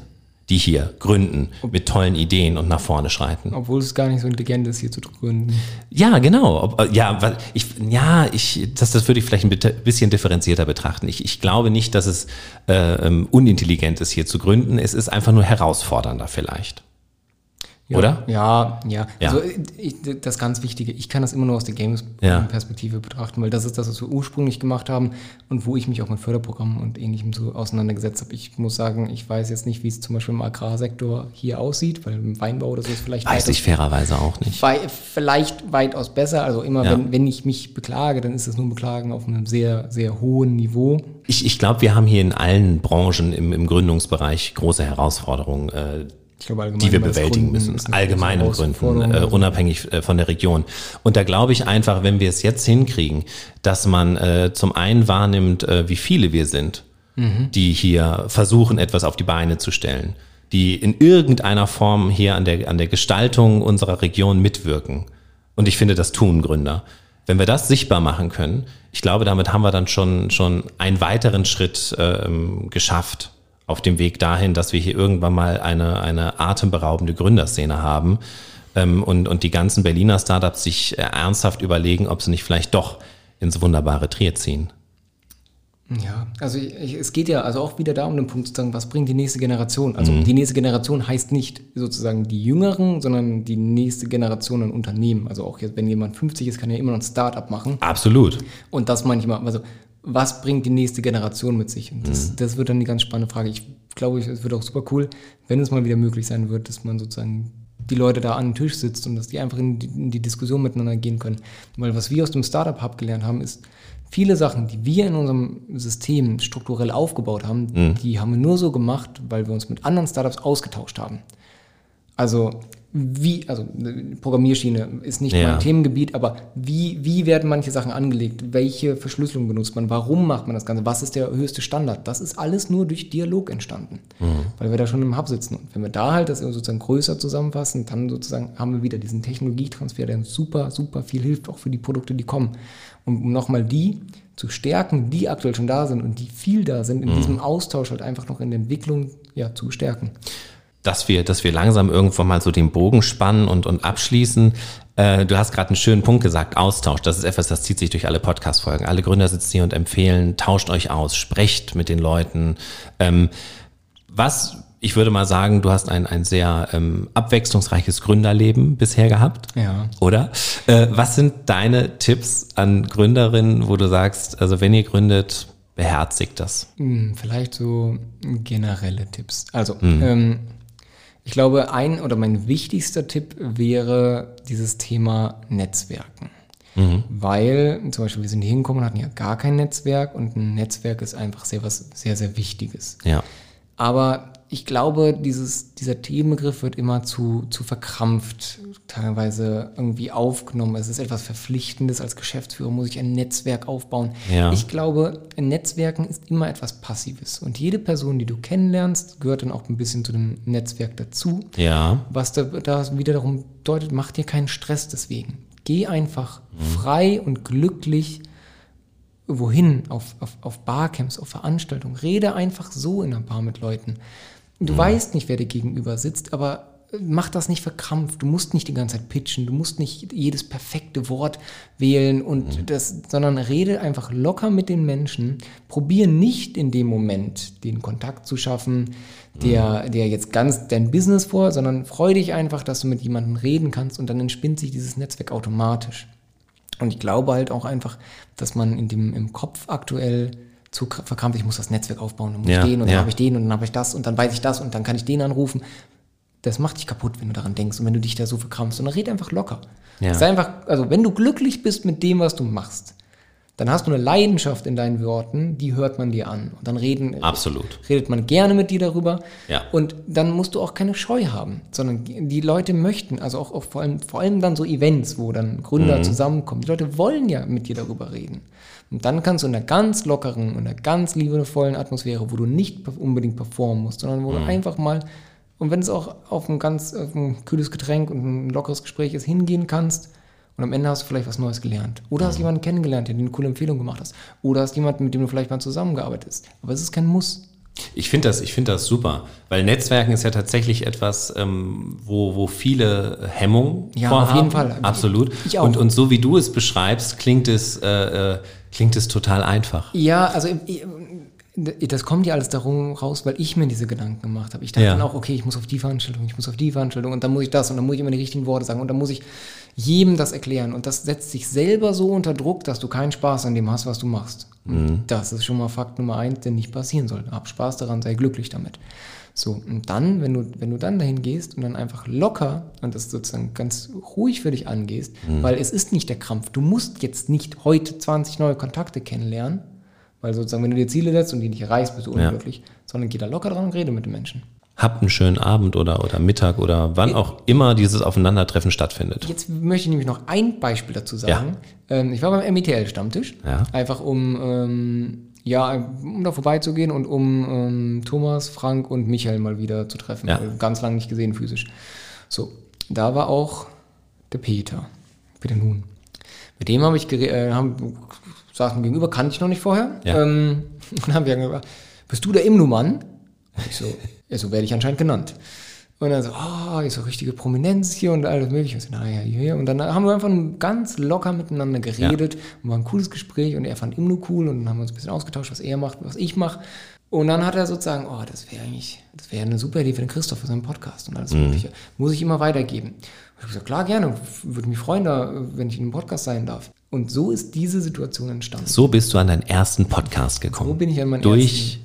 die hier gründen mit tollen Ideen und nach vorne schreiten. Obwohl es gar nicht so intelligent ist, hier zu gründen. Ja, genau. Ob, äh, ja, weil ich, ja, ich, das, das würde ich vielleicht ein bisschen differenzierter betrachten. Ich, ich glaube nicht, dass es äh, ähm, unintelligent ist, hier zu gründen. Es ist einfach nur herausfordernder vielleicht. Ja, Oder? Ja, ja. ja. Also ich, das ganz Wichtige, ich kann das immer nur aus der Games-Perspektive ja. betrachten, weil das ist das, was wir ursprünglich gemacht haben und wo ich mich auch mit Förderprogrammen und ähnlichem so auseinandergesetzt habe. Ich muss sagen, ich weiß jetzt nicht, wie es zum Beispiel im Agrarsektor hier aussieht, weil im Weinbau oder so ist vielleicht... Weiß ich fairerweise auch nicht. Wei vielleicht weitaus besser. Also immer, ja. wenn, wenn ich mich beklage, dann ist es nur Beklagen auf einem sehr, sehr hohen Niveau. Ich, ich glaube, wir haben hier in allen Branchen im, im Gründungsbereich große Herausforderungen. Äh, glaube, die wir bewältigen müssen, allgemeinen Gründen, äh, unabhängig äh, von der Region. Und da glaube ich einfach, wenn wir es jetzt hinkriegen, dass man äh, zum einen wahrnimmt, äh, wie viele wir sind, mhm. die hier versuchen, etwas auf die Beine zu stellen, die in irgendeiner Form hier an der, an der Gestaltung unserer Region mitwirken. Und ich finde, das tun Gründer. Wenn wir das sichtbar machen können, ich glaube, damit haben wir dann schon, schon einen weiteren Schritt ähm, geschafft auf dem Weg dahin, dass wir hier irgendwann mal eine, eine atemberaubende Gründerszene haben ähm, und, und die ganzen Berliner Startups sich äh, ernsthaft überlegen, ob sie nicht vielleicht doch ins wunderbare Trier ziehen. Ja, also ich, es geht ja also auch wieder da um den Punkt zu sagen, was bringt die nächste Generation? Also mhm. die nächste Generation heißt nicht sozusagen die Jüngeren, sondern die nächste Generation an Unternehmen. Also auch jetzt, wenn jemand 50 ist, kann er immer noch ein Startup machen. Absolut. Und das manchmal, also was bringt die nächste Generation mit sich? Und das, mhm. das wird dann die ganz spannende Frage. Ich glaube, es wird auch super cool, wenn es mal wieder möglich sein wird, dass man sozusagen die Leute da an den Tisch sitzt und dass die einfach in die, in die Diskussion miteinander gehen können. Weil was wir aus dem Startup Hub gelernt haben, ist, viele Sachen, die wir in unserem System strukturell aufgebaut haben, mhm. die haben wir nur so gemacht, weil wir uns mit anderen Startups ausgetauscht haben. Also wie, also Programmierschiene ist nicht ja. mein Themengebiet, aber wie, wie werden manche Sachen angelegt? Welche Verschlüsselung benutzt man? Warum macht man das Ganze? Was ist der höchste Standard? Das ist alles nur durch Dialog entstanden, mhm. weil wir da schon im Hub sitzen. Und wenn wir da halt das sozusagen größer zusammenfassen, dann sozusagen haben wir wieder diesen Technologietransfer, der uns super, super viel hilft, auch für die Produkte, die kommen. Und um nochmal die zu stärken, die aktuell schon da sind und die viel da sind, in mhm. diesem Austausch halt einfach noch in der Entwicklung ja, zu stärken. Dass wir, dass wir langsam irgendwann mal so den Bogen spannen und, und abschließen. Äh, du hast gerade einen schönen Punkt gesagt, Austausch. Das ist etwas, das zieht sich durch alle Podcast-Folgen. Alle Gründer sitzen hier und empfehlen, tauscht euch aus, sprecht mit den Leuten. Ähm, was, ich würde mal sagen, du hast ein, ein sehr ähm, abwechslungsreiches Gründerleben bisher gehabt. Ja. Oder? Äh, was sind deine Tipps an Gründerinnen, wo du sagst, also wenn ihr gründet, beherzigt das? Hm, Vielleicht so generelle Tipps. Also, ähm, ich glaube, ein oder mein wichtigster Tipp wäre dieses Thema Netzwerken. Weil zum Beispiel wir sind hier hingekommen und hatten ja gar kein Netzwerk und ein Netzwerk ist einfach sehr was sehr, sehr Wichtiges. Ja. Aber ich glaube, dieses, dieser Themenbegriff wird immer zu, zu verkrampft, teilweise irgendwie aufgenommen. Es ist etwas Verpflichtendes. Als Geschäftsführer muss ich ein Netzwerk aufbauen. Ja. Ich glaube, Netzwerken ist immer etwas Passives. Und jede Person, die du kennenlernst, gehört dann auch ein bisschen zu dem Netzwerk dazu. Ja. Was da, da wieder darum deutet, mach dir keinen Stress deswegen. Geh einfach frei und glücklich wohin, auf, auf, auf Barcamps, auf Veranstaltungen. Rede einfach so in einer Bar mit Leuten. Du weißt nicht, wer dir gegenüber sitzt, aber mach das nicht verkrampft. Du musst nicht die ganze Zeit pitchen, du musst nicht jedes perfekte Wort wählen und das, sondern rede einfach locker mit den Menschen. Probier nicht in dem Moment den Kontakt zu schaffen, der, der jetzt ganz dein Business vor, sondern freu dich einfach, dass du mit jemandem reden kannst und dann entspinnt sich dieses Netzwerk automatisch. Und ich glaube halt auch einfach, dass man in dem, im Kopf aktuell zu kr- verkrampft, ich muss das Netzwerk aufbauen, dann muss Ja, ich den und ja. dann habe ich den und dann habe ich das und dann weiß ich das und dann kann ich den anrufen. Das macht dich kaputt, wenn du daran denkst und wenn du dich da so verkrampfst. Und dann red einfach locker. Ja. Sei einfach, also wenn du glücklich bist mit dem, was du machst, dann hast du eine Leidenschaft in deinen Worten, die hört man dir an. Und dann reden, Absolut. redet man gerne mit dir darüber. Ja. Und dann musst du auch keine Scheu haben, sondern die Leute möchten, also auch, auch vor, allem, vor allem dann so Events, wo dann Gründer zusammenkommen. Die Leute wollen ja mit dir darüber reden. Und dann kannst du in einer ganz lockeren und einer ganz liebevollen Atmosphäre, wo du nicht unbedingt performen musst, sondern wo du einfach mal, und wenn es auch auf ein ganz auf ein kühles Getränk und ein lockeres Gespräch ist, hingehen kannst und am Ende hast du vielleicht was Neues gelernt. Oder hast jemanden kennengelernt, der dir eine coole Empfehlung gemacht hast. Oder hast jemanden, mit dem du vielleicht mal zusammengearbeitet hast. Aber es ist kein Muss. Ich finde das, ich finde das super, weil Netzwerken ist ja tatsächlich etwas, ähm, wo, wo viele Hemmungen Ja, vorhaben. auf jeden Fall. Absolut. Ich auch. Und, und so wie du es beschreibst, klingt es, äh, äh, klingt es total einfach. Ja, also das kommt ja alles darum raus, weil ich mir diese Gedanken gemacht habe. Ich dachte Ja. dann auch, okay, ich muss auf die Veranstaltung, ich muss auf die Veranstaltung und dann muss ich das und dann muss ich immer die richtigen Worte sagen und dann muss ich jedem das erklären und das setzt sich selber so unter Druck, dass du keinen Spaß an dem hast, was du machst. Und Das ist schon mal Fakt Nummer eins, der nicht passieren soll. Hab Spaß daran, sei glücklich damit. So, und dann, wenn du, wenn du dann dahin gehst und dann einfach locker und das sozusagen ganz ruhig für dich angehst, weil es ist nicht der Krampf. Du musst jetzt nicht heute 20 neue Kontakte kennenlernen, weil sozusagen, wenn du dir Ziele setzt und die nicht erreichst, bist du Ja. unglücklich, sondern geh da locker dran und rede mit den Menschen. Habt einen schönen Abend oder, oder Mittag oder wann auch immer dieses Aufeinandertreffen stattfindet. Jetzt möchte ich nämlich noch ein Beispiel dazu sagen. Ähm, ich war beim METL-Stammtisch, Ja. einfach um, ähm, ja, um da vorbeizugehen und um ähm, Thomas, Frank und Michael mal wieder zu treffen. Ja. Ganz lange nicht gesehen physisch. So, da war auch der Peter, Peter Nun. Mit dem habe ich äh, haben, saßen gegenüber, kannte ich noch nicht vorher. Ja. Ähm, und dann haben wir gesagt, bist du der Imnu-Mann? Ich so, ja, so werde ich anscheinend genannt. Und dann so, oh, ist so richtige Prominenz hier und alles mögliche. Ich so, naja, hier. Und dann haben wir einfach ganz locker miteinander geredet und war ein cooles Gespräch und er fand Imnu cool und dann haben wir uns ein bisschen ausgetauscht, was er macht, was ich mache. Und dann hat er sozusagen, oh, das wäre eigentlich, das wäre eine super Idee für den Christoph, für seinen Podcast und alles mögliche. Muss ich immer weitergeben. Und ich habe gesagt, klar, gerne, würde mich freuen, da, wenn ich in einem Podcast sein darf. Und so ist diese Situation entstanden. So bist du an deinen ersten Podcast gekommen. So bin ich an meinen Durch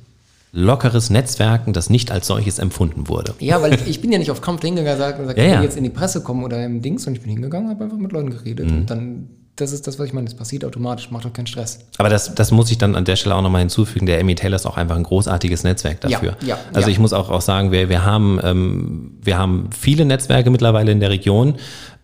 lockeres Netzwerken, das nicht als solches empfunden wurde. Ja, weil ich, ich bin ja nicht auf Kampf hingegangen und gesagt, Ja, ich will jetzt in die Presse kommen oder im Dings und ich bin hingegangen, habe einfach mit Leuten geredet und dann, das ist das, was ich meine, das passiert automatisch, macht doch keinen Stress. Aber das, das muss ich dann an der Stelle auch nochmal hinzufügen. Der Emmy Taylor ist auch einfach ein großartiges Netzwerk dafür. Ja, ja, also ja. ich muss auch, auch sagen, wir, wir, haben, ähm, wir haben viele Netzwerke mittlerweile in der Region,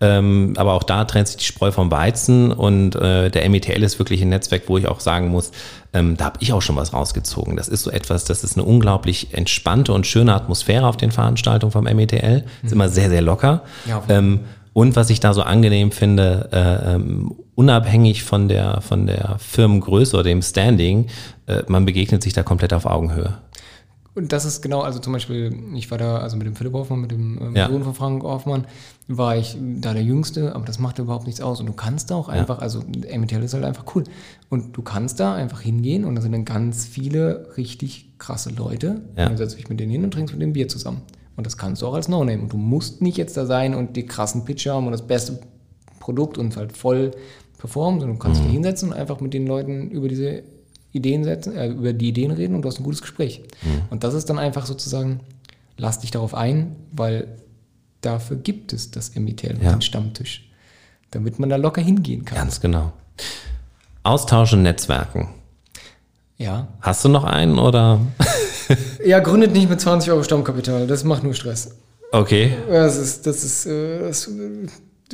ähm, aber auch da trennt sich die Spreu vom Weizen und äh, der METL ist wirklich ein Netzwerk, wo ich auch sagen muss, ähm, da habe ich auch schon was rausgezogen. Das ist so etwas, das ist eine unglaublich entspannte und schöne Atmosphäre auf den Veranstaltungen vom METL. Ist immer sehr, sehr locker. Mhm. Ja, ähm, und was ich da so angenehm finde, äh, ähm, unabhängig von der, von der Firmengröße oder dem Standing, äh, man begegnet sich da komplett auf Augenhöhe. Und das ist genau, also zum Beispiel, ich war da, also mit dem Philipp Hoffmann, mit dem ähm, Ja. Sohn von Frank Hoffmann, war ich da der Jüngste, aber das macht überhaupt nichts aus. Und du kannst da auch einfach, also Emmett ist halt einfach cool. Und du kannst da einfach hingehen und da sind dann ganz viele richtig krasse Leute. Ja. Und dann setzt dich mit denen hin und trinkst mit dem Bier zusammen. Und das kannst du auch als No-Name. Und du musst nicht jetzt da sein und die krassen Pitcher haben und das beste Produkt und halt voll performen, sondern du kannst dich hinsetzen und einfach mit den Leuten über diese Ideen setzen, äh, über die Ideen reden und du hast ein gutes Gespräch. Und das ist dann einfach sozusagen, lass dich darauf ein, weil dafür gibt es das MITL und Ja. den Stammtisch. Damit man da locker hingehen kann. Ganz genau. Austausch und Netzwerken. Ja. Hast du noch einen oder? Ja, gründet nicht mit 20 Euro Stammkapital, das macht nur Stress. Okay. Das ist, das ist, äh, das äh,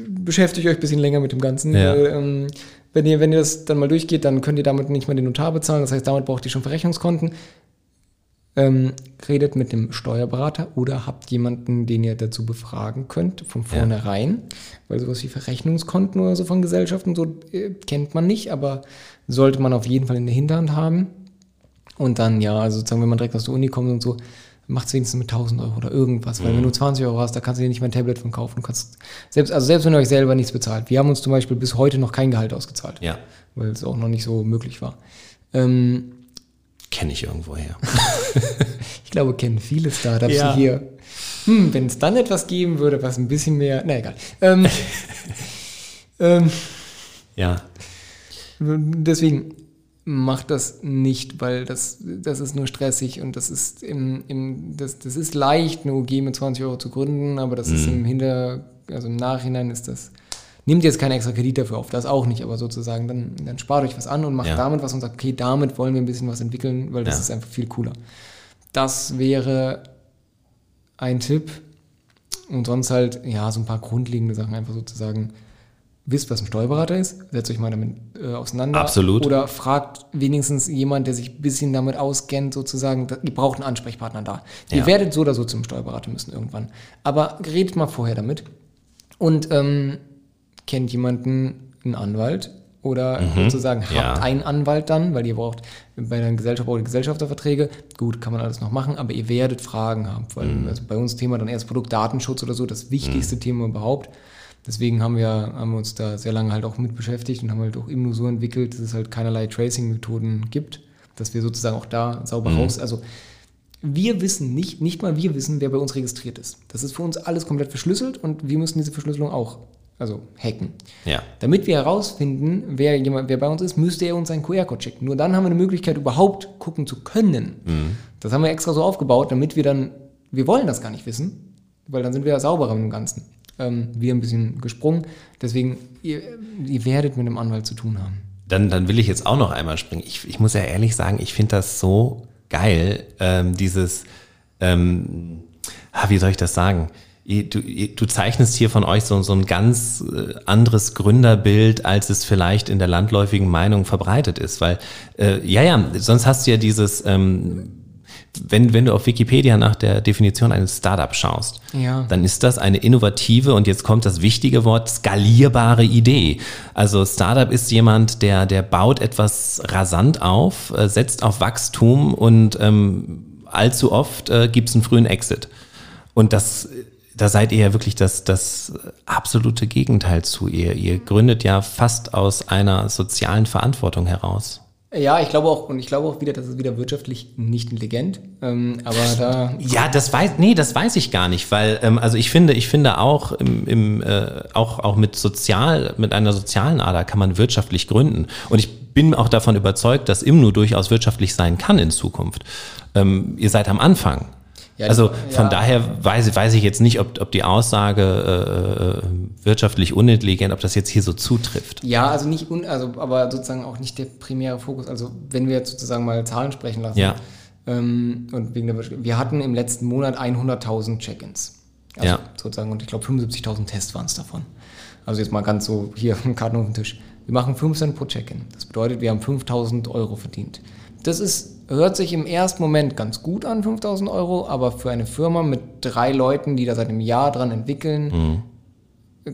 beschäftigt euch ein bisschen länger mit dem Ganzen. Ja. Ähm, wenn ihr, wenn ihr das dann mal durchgeht, dann könnt ihr damit nicht mal den Notar bezahlen. Das heißt, damit braucht ihr schon Verrechnungskonten. Ähm, redet mit dem Steuerberater oder habt jemanden, den ihr dazu befragen könnt, von vornherein. Weil sowas wie Verrechnungskonten oder so von Gesellschaften, so äh, kennt man nicht, aber sollte man auf jeden Fall in der Hinterhand haben. Und dann, ja, also sozusagen, wenn man direkt aus der Uni kommt und so, macht es wenigstens mit 1000 Euro oder irgendwas. Weil wenn du 20 Euro hast, da kannst du dir nicht mal ein Tablet von kaufen. Du kannst, selbst, also selbst wenn ihr euch selber nichts bezahlt. Wir haben uns zum Beispiel bis heute noch kein Gehalt ausgezahlt. Ja. Weil es auch noch nicht so möglich war. Ähm, Kenne ich irgendwo her. ich glaube, kennen viele Startups Ja. hier. Hm, wenn es dann etwas geben würde, was ein bisschen mehr. Na egal. Ähm, ähm, Ja. Deswegen macht das nicht, weil das, das ist nur stressig und das ist im, im das, das ist leicht, eine UG mit 20 Euro zu gründen, aber das ist im Hinter, also im Nachhinein ist das, nehmt jetzt keinen extra Kredit dafür auf, das auch nicht, aber sozusagen, dann, dann spart euch was an und macht Ja. damit was und sagt, okay, damit wollen wir ein bisschen was entwickeln, weil das Ja. ist einfach viel cooler. Das wäre ein Tipp. Und sonst halt, ja, so ein paar grundlegende Sachen einfach sozusagen. Wisst, was ein Steuerberater ist, setzt euch mal damit äh, auseinander. Absolut. Oder fragt wenigstens jemand, der sich ein bisschen damit auskennt, sozusagen. Ihr braucht einen Ansprechpartner da. Ihr Ja. werdet so oder so zum Steuerberater müssen irgendwann. Aber redet mal vorher damit. Und ähm, kennt jemanden, einen Anwalt, oder sozusagen habt Mhm. Ja. einen Anwalt dann, weil ihr braucht bei einer Gesellschaft ihr Gesellschafterverträge. Gut, kann man alles noch machen, aber ihr werdet Fragen haben. Vor allem, also bei uns Thema dann erst Produktdatenschutz oder so, das wichtigste Thema überhaupt. Deswegen haben wir, haben wir uns da sehr lange halt auch mit beschäftigt und haben halt auch eben nur so entwickelt, dass es halt keinerlei Tracing-Methoden gibt, dass wir sozusagen auch da sauber raus, also wir wissen nicht, nicht mal wir wissen, wer bei uns registriert ist. Das ist für uns alles komplett verschlüsselt und wir müssen diese Verschlüsselung auch, also hacken. Ja. Damit wir herausfinden, wer, jemand, wer bei uns ist, müsste er uns einen QR-Code schicken. Nur dann haben wir eine Möglichkeit, überhaupt gucken zu können. Das haben wir extra so aufgebaut, damit wir dann, wir wollen das gar nicht wissen, weil dann sind wir ja sauberer mit dem Ganzen. Ähm, wir ein bisschen gesprungen. Deswegen, ihr, ihr werdet mit einem Anwalt zu tun haben. Dann, dann will ich jetzt auch noch einmal springen. Ich, ich muss ja ehrlich sagen, ich finde das so geil, ähm, dieses, ähm, ah, wie soll ich das sagen? Du, du zeichnest hier von euch so, so ein ganz äh, anderes Gründerbild, als es vielleicht in der landläufigen Meinung verbreitet ist. Weil, äh, ja, ja, sonst hast du ja dieses, ähm, wenn, wenn du auf Wikipedia nach der Definition eines Startups schaust, Ja. dann ist das eine innovative und jetzt kommt das wichtige Wort skalierbare Idee. Also Startup ist jemand, der, der baut etwas rasant auf, äh, setzt auf Wachstum und ähm, allzu oft äh, gibt es einen frühen Exit. Und das, da seid ihr ja wirklich das, das absolute Gegenteil zu. Ihr, ihr gründet ja fast aus einer sozialen Verantwortung heraus. Ja, ich glaube auch, und ich glaube auch wieder, das ist wieder wirtschaftlich nicht intelligent. Ähm, aber da Ja, das weiß, nee, das weiß ich gar nicht, weil, ähm, also ich finde, ich finde auch im, im äh, auch, auch mit sozial, mit einer sozialen Ader kann man wirtschaftlich gründen. Und ich bin auch davon überzeugt, dass Imnu durchaus wirtschaftlich sein kann in Zukunft. Ähm, ihr seid am Anfang. Ja, also von ja. daher weiß, weiß ich jetzt nicht, ob, ob die Aussage äh, äh, wirtschaftlich unintelligent, ob das jetzt hier so zutrifft. Ja, also nicht, un, also, aber sozusagen auch nicht der primäre Fokus. Also wenn wir jetzt sozusagen mal Zahlen sprechen lassen. Ja. Ähm, und wegen der, wir hatten im letzten Monat 100.000 Check-ins. Also Ja. sozusagen, und ich glaube 75.000 Tests waren es davon. Also jetzt mal ganz so hier Karten auf den Tisch. Wir machen 5 Cent pro Check-in. Das bedeutet, wir haben 5.000 Euro verdient. Das ist, hört sich im ersten Moment ganz gut an, 5.000 Euro, aber für eine Firma mit drei Leuten, die da seit einem Jahr dran entwickeln,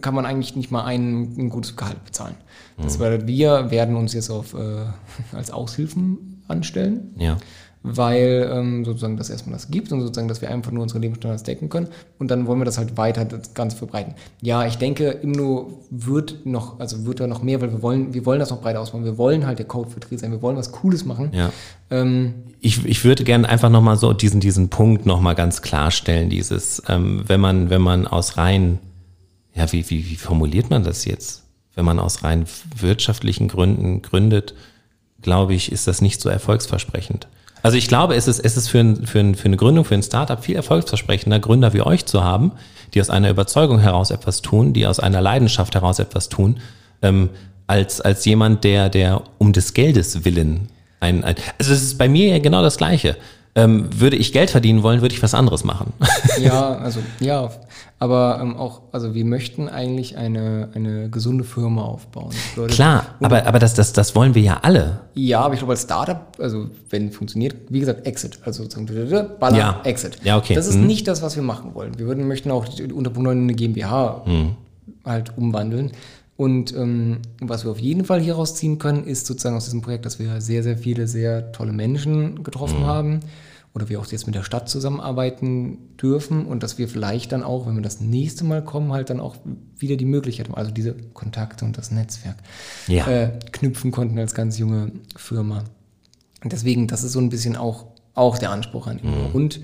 kann man eigentlich nicht mal ein, ein gutes Gehalt bezahlen. Das bedeutet, wir werden uns jetzt auf, äh, als Aushilfen anstellen. Ja. Weil ähm, sozusagen das erstmal das gibt und sozusagen, dass wir einfach nur unsere Lebensstandards decken können und dann wollen wir das halt weiter das Ganze verbreiten. Ja, ich denke, Imno wird noch, also wird da noch mehr, weil wir wollen, wir wollen das noch breiter ausbauen. Wir wollen halt der Code für Trier sein, wir wollen was Cooles machen. Ja. Ähm, Ich, ich würde gerne einfach nochmal so diesen, diesen Punkt nochmal ganz klarstellen, dieses, ähm, wenn man, wenn man aus rein, ja, wie, wie, wie formuliert man das jetzt? Wenn man aus rein wirtschaftlichen Gründen gründet, glaube ich, ist das nicht so erfolgsversprechend. Also ich glaube, es ist, es ist für, ein, für, ein, für eine Gründung, für ein Startup viel erfolgsversprechender, Gründer wie euch zu haben, die aus einer Überzeugung heraus etwas tun, die aus einer Leidenschaft heraus etwas tun, ähm, als, als jemand, der, der um des Geldes willen ein, ein also es ist bei mir ja genau das Gleiche. Ähm, würde ich Geld verdienen wollen, würde ich was anderes machen. ja, also ja, aber ähm, auch, also wir möchten eigentlich eine, eine gesunde Firma aufbauen. Bedeutet- Klar, aber, aber das, das, das wollen wir ja alle. Ja, aber ich glaube als Startup, also wenn funktioniert, wie gesagt, Exit, also sozusagen Baller, Ja. Exit. Ja, okay. Das ist Mhm. nicht das, was wir machen wollen. Wir würden, möchten auch die- unter Punkt 9 in eine GmbH Mhm. halt umwandeln. Und ähm, was wir auf jeden Fall hier rausziehen können, ist sozusagen aus diesem Projekt, dass wir sehr, sehr viele sehr tolle Menschen getroffen haben oder wir auch jetzt mit der Stadt zusammenarbeiten dürfen und dass wir vielleicht dann auch, wenn wir das nächste Mal kommen, halt dann auch wieder die Möglichkeit haben, also diese Kontakte und das Netzwerk Ja. äh, knüpfen konnten als ganz junge Firma. Und deswegen, das ist so ein bisschen auch, auch der Anspruch an Immo. Mhm. Und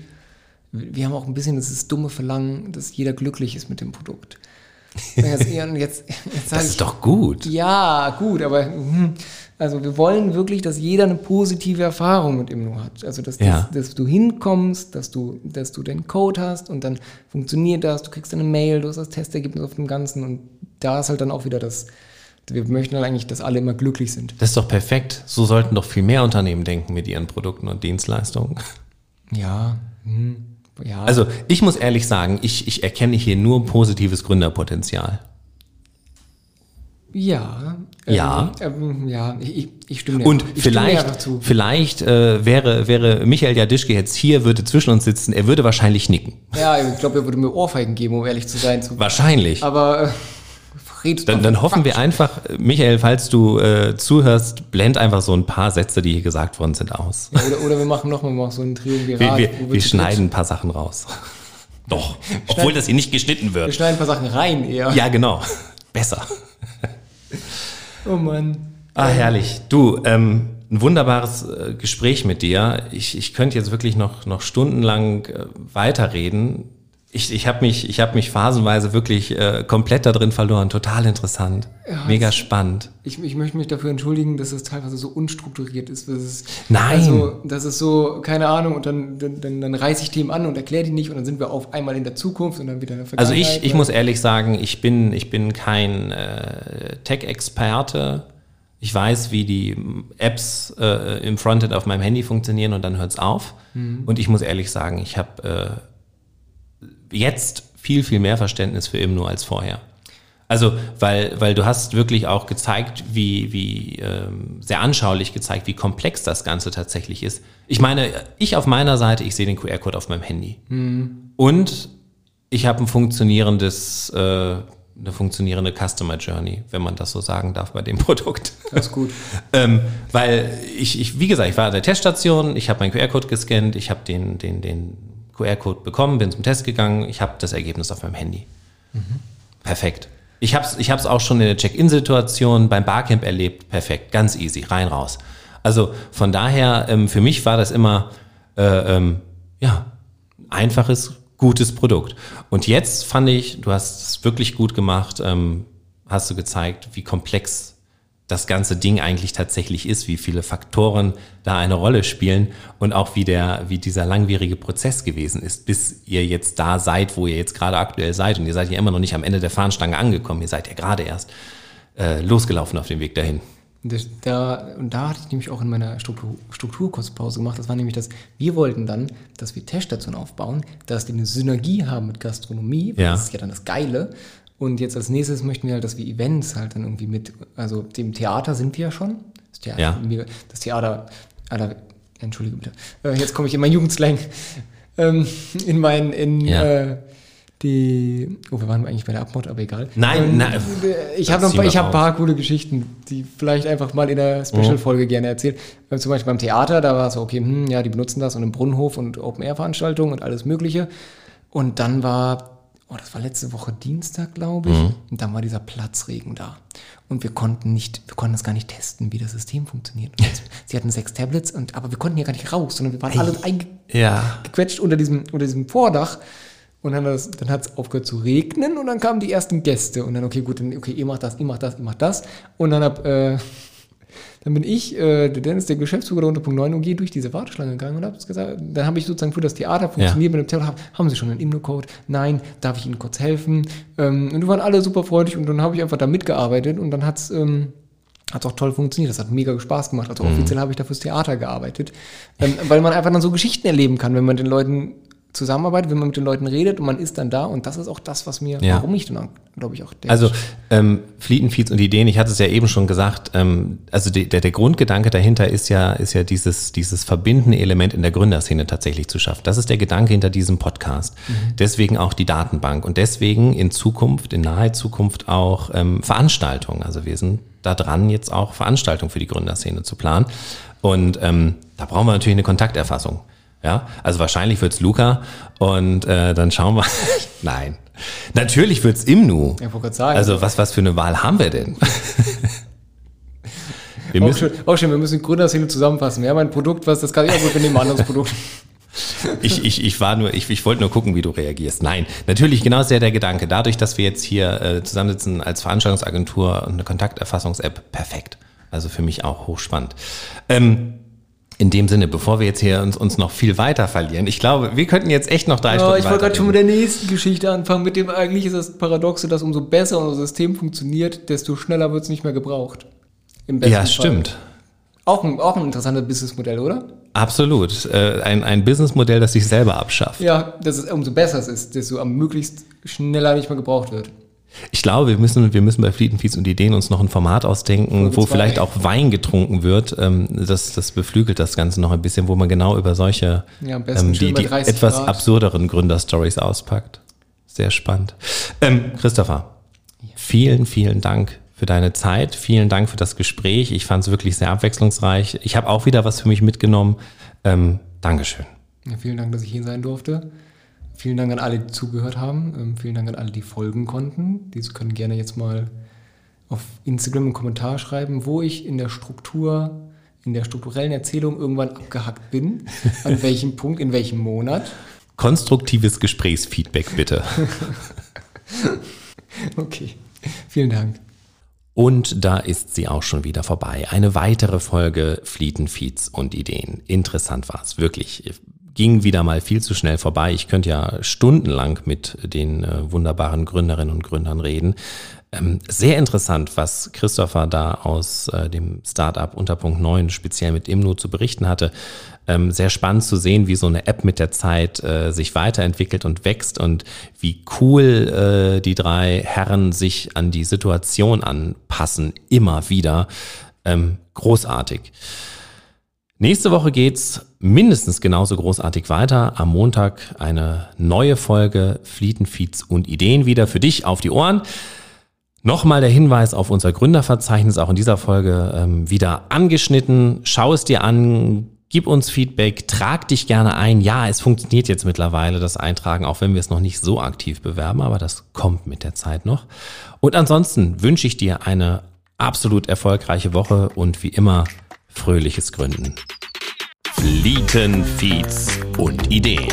wir haben auch ein bisschen das dumme Verlangen, dass jeder glücklich ist mit dem Produkt. Jetzt, jetzt, jetzt Das ich, ist doch gut. ja, gut, aber hm, also wir wollen wirklich, dass jeder eine positive Erfahrung mit Imno hat. Also dass, Ja. dass, dass du hinkommst, dass du, dass du deinen Code hast und dann funktioniert das, du kriegst eine Mail, du hast das Testergebnis auf dem Ganzen und da ist halt dann auch wieder das, wir möchten halt eigentlich, dass alle immer glücklich sind. Das ist doch perfekt. So sollten doch viel mehr Unternehmen denken mit ihren Produkten und Dienstleistungen. Ja, hm, ja. Also ich muss ehrlich sagen, ich, ich erkenne hier nur positives Gründerpotenzial. ja. Ja. Ähm, ähm, ja, ich, ich- stimme dir Und ich stimme vielleicht, einfach zu. vielleicht äh, wäre, wäre Michael Jadischke jetzt hier, würde zwischen uns sitzen, er würde wahrscheinlich nicken. Ja, ich glaube, er würde mir Ohrfeigen geben, um ehrlich zu sein. Wahrscheinlich. aber äh, redest Dann, dann hoffen wir Quatsch. einfach, Michael, falls du äh, zuhörst, blend einfach so ein paar Sätze, die hier gesagt worden sind, aus. Ja, oder, oder wir machen nochmal mal so ein Triumvirat. Wir, wir, wir schneiden ein paar Sachen raus. Doch, obwohl das hier nicht geschnitten dritt- Wir wird. schneiden ein paar Sachen rein eher. Ja, genau. Besser. Oh Mann. Ah, herrlich. Du, ähm, ein wunderbares äh, Gespräch mit dir. Ich, ich könnte jetzt wirklich noch, noch stundenlang äh, weiterreden. Ich, ich habe mich, ich hab mich phasenweise wirklich äh, komplett da drin verloren. Total interessant. Mega spannend. Ich, ich möchte mich dafür entschuldigen, dass es teilweise so unstrukturiert ist. Ist Nein. Also, das ist so, keine Ahnung, und dann, dann, dann, dann reiße ich Themen an und erkläre die nicht und dann sind wir auf einmal in der Zukunft und dann wieder in der Also Vergangenheit. ich, ich muss ehrlich sagen, ich bin, ich bin kein äh, Tech-Experte. Ich weiß, wie die Apps äh, im Frontend auf meinem Handy funktionieren und dann hört's auf. Und ich muss ehrlich sagen, ich habe äh, jetzt viel, viel mehr Verständnis für Imno als vorher. Also, weil, weil du hast wirklich auch gezeigt, wie, wie ähm, sehr anschaulich gezeigt, wie komplex das Ganze tatsächlich ist. Ich meine, ich auf meiner Seite, ich sehe den QR-Code auf meinem Handy. Und ich habe ein funktionierendes, äh, eine funktionierende Customer Journey, wenn man das so sagen darf bei dem Produkt. Das ist gut. ähm, weil ich, ich, wie gesagt, ich war an der Teststation, ich habe meinen QR-Code gescannt, ich habe den, den, den QR-Code bekommen, bin zum Test gegangen, ich habe das Ergebnis auf meinem Handy. Perfekt. Ich habe es ich hab's auch schon in der Check-in-Situation beim Barcamp erlebt. Perfekt, ganz easy, rein, raus. Also von daher, ähm, für mich war das immer, äh, ähm, ja, einfaches, gutes Produkt. Und jetzt fand ich, du hast es wirklich gut gemacht, ähm, hast du gezeigt, wie komplex das ganze Ding eigentlich tatsächlich ist, wie viele Faktoren da eine Rolle spielen und auch wie der, wie dieser langwierige Prozess gewesen ist, bis ihr jetzt da seid, wo ihr jetzt gerade aktuell seid. Und ihr seid ja immer noch nicht am Ende der Fahnenstange angekommen. Ihr seid ja gerade erst äh, losgelaufen auf dem Weg dahin. Das, da, und da hatte ich nämlich auch in meiner Struktur, Strukturkurzpause gemacht. Das war nämlich das, wir wollten dann, dass wir Teststationen aufbauen, dass die eine Synergie haben mit Gastronomie. weil Ja. Das ist ja dann das Geile. Und jetzt als nächstes möchten wir halt, dass wir Events halt dann irgendwie mit, also dem Theater sind wir ja schon. Das Theater, Ja. das Theater, Alter, entschuldige bitte. Äh, jetzt komme ich in meinen Jugendslang. Ähm, in meinen, in, Ja. äh, die, oh, wir waren eigentlich bei der Abmord, aber egal. Nein, ähm, nein. Ich habe noch, wir ich habe ein paar coole Geschichten, die vielleicht einfach mal in der Special-Folge gerne erzählt. Äh, Zum Beispiel beim Theater, da war es so, okay, hm, ja, die benutzen das und im Brunnenhof und Open-Air-Veranstaltungen und alles Mögliche. Und dann war, oh, das war letzte Woche Dienstag, glaube ich, und dann war dieser Platzregen da. Und wir konnten nicht, wir konnten das gar nicht testen, wie das System funktioniert. Sie hatten sechs Tablets, und, aber wir konnten hier gar nicht raus, sondern wir waren alle einge Ja. gequetscht unter diesem, unter diesem Vordach. Und dann, hat es- dann hat es aufgehört zu regnen und dann kamen die ersten Gäste. Und dann, okay, gut, dann, okay, ihr macht das, ihr macht das, ihr macht das. Und dann hab, äh, dann bin ich, äh, der Dennis, der Geschäftsführer der Unterpunkt 9 UG, durch diese Warteschlange gegangen und habe gesagt, dann habe ich sozusagen für das Theater funktioniert mit dem hab, haben Sie schon einen Imno-Code? Nein, darf ich Ihnen kurz helfen? Ähm, und die waren alle super freundlich und dann habe ich einfach da mitgearbeitet und dann hat's ähm, hat auch toll funktioniert. Das hat mega Spaß gemacht. Also offiziell habe ich da fürs Theater gearbeitet. Ähm, weil man einfach dann so Geschichten erleben kann, wenn man den Leuten zusammenarbeitet, wenn man mit den Leuten redet und man ist dann da. Und das ist auch das, was mir, Ja. warum ich dann, glaube ich, auch der Also ähm, Flietenfeeds und Ideen, ich hatte es ja eben schon gesagt, ähm, also die, der, der Grundgedanke dahinter ist ja, ist ja dieses, dieses verbindende Element in der Gründerszene tatsächlich zu schaffen. Das ist der Gedanke hinter diesem Podcast. Deswegen auch die Datenbank und deswegen in Zukunft, in naher Zukunft auch ähm, Veranstaltungen. Also wir sind da dran, jetzt auch Veranstaltungen für die Gründerszene zu planen. Und ähm, da brauchen wir natürlich eine Kontakterfassung. Ja, also wahrscheinlich wird's Luca und äh, dann schauen wir. Nein. Natürlich wird's Imnu. Ich wollte gerade sagen. Also was, was für eine Wahl haben wir denn? wir auch, müssen, schön, auch schön, wir müssen Gründerszene zusammenfassen. Wir haben ein Produkt, was das kann ich auch gut, wir nehmen ein anderes Produkt. ich, ich, ich war nur, ich, ich wollte nur gucken, wie du reagierst. Nein, natürlich genau ist ja der Gedanke. Dadurch, dass wir jetzt hier äh, zusammensitzen als Veranstaltungsagentur und eine Kontakterfassungs-App, perfekt. Also für mich auch hochspannend. Ähm, in dem Sinne, bevor wir jetzt hier uns, uns noch viel weiter verlieren, ich glaube, wir könnten jetzt echt noch drei Ja, Stunden ich wollte gerade schon mit der nächsten Geschichte anfangen. Mit dem eigentlich ist das Paradoxe, dass umso besser unser System funktioniert, desto schneller wird es nicht mehr gebraucht. Im besten Ja, Fall. stimmt. Auch ein, auch ein interessantes Businessmodell, oder? Absolut. Äh, ein, ein Businessmodell, das sich selber abschafft. Ja, dass es umso besser es ist, desto am möglichst schneller nicht mehr gebraucht wird. Ich glaube, wir müssen, wir müssen bei Flietenfeeds und Ideen uns noch ein Format ausdenken, wo zwei. vielleicht auch Wein getrunken wird. Ähm, das, das beflügelt das Ganze noch ein bisschen, wo man genau über solche Ja, ähm, die, die 30 etwas Grad. absurderen Gründerstories auspackt. Sehr spannend. Ähm, Christopher, vielen, vielen Dank für deine Zeit. Vielen Dank für das Gespräch. Ich fand es wirklich sehr abwechslungsreich. Ich habe auch wieder was für mich mitgenommen. Ähm, Dankeschön. Ja, vielen Dank, dass ich hier sein durfte. Vielen Dank an alle, die zugehört haben. Ähm, vielen Dank an alle, die folgen konnten. Diese können gerne jetzt mal auf Instagram einen Kommentar schreiben, wo ich in der Struktur, in der strukturellen Erzählung irgendwann abgehackt bin. An welchem Punkt, in welchem Monat. Konstruktives Gesprächsfeedback bitte. Okay. Vielen Dank. Und da ist sie auch schon wieder vorbei. Eine weitere Folge Flietenfeeds und Ideen. Interessant war es, wirklich. Ging wieder mal viel zu schnell vorbei. Ich könnte ja stundenlang mit den äh, wunderbaren Gründerinnen und Gründern reden. Ähm, sehr interessant, was Christopher da aus äh, dem Startup Unterpunkt 9 speziell mit Imno zu berichten hatte. Ähm, sehr spannend zu sehen, wie so eine App mit der Zeit äh, sich weiterentwickelt und wächst und wie cool die drei Herren sich an die Situation anpassen, immer wieder. Ähm, großartig. Nächste Woche geht's mindestens genauso großartig weiter. Am Montag eine neue Folge Flietenfeeds und Ideen wieder für dich auf die Ohren. Nochmal der Hinweis auf unser Gründerverzeichnis, auch in dieser Folge ähm, wieder angeschnitten. Schau es dir an, gib uns Feedback, trag dich gerne ein. Ja, es funktioniert jetzt mittlerweile, das Eintragen, auch wenn wir es noch nicht so aktiv bewerben, aber das kommt mit der Zeit noch. Und ansonsten wünsche ich dir eine absolut erfolgreiche Woche und wie immer fröhliches Gründen. Flietenfeeds und Ideen.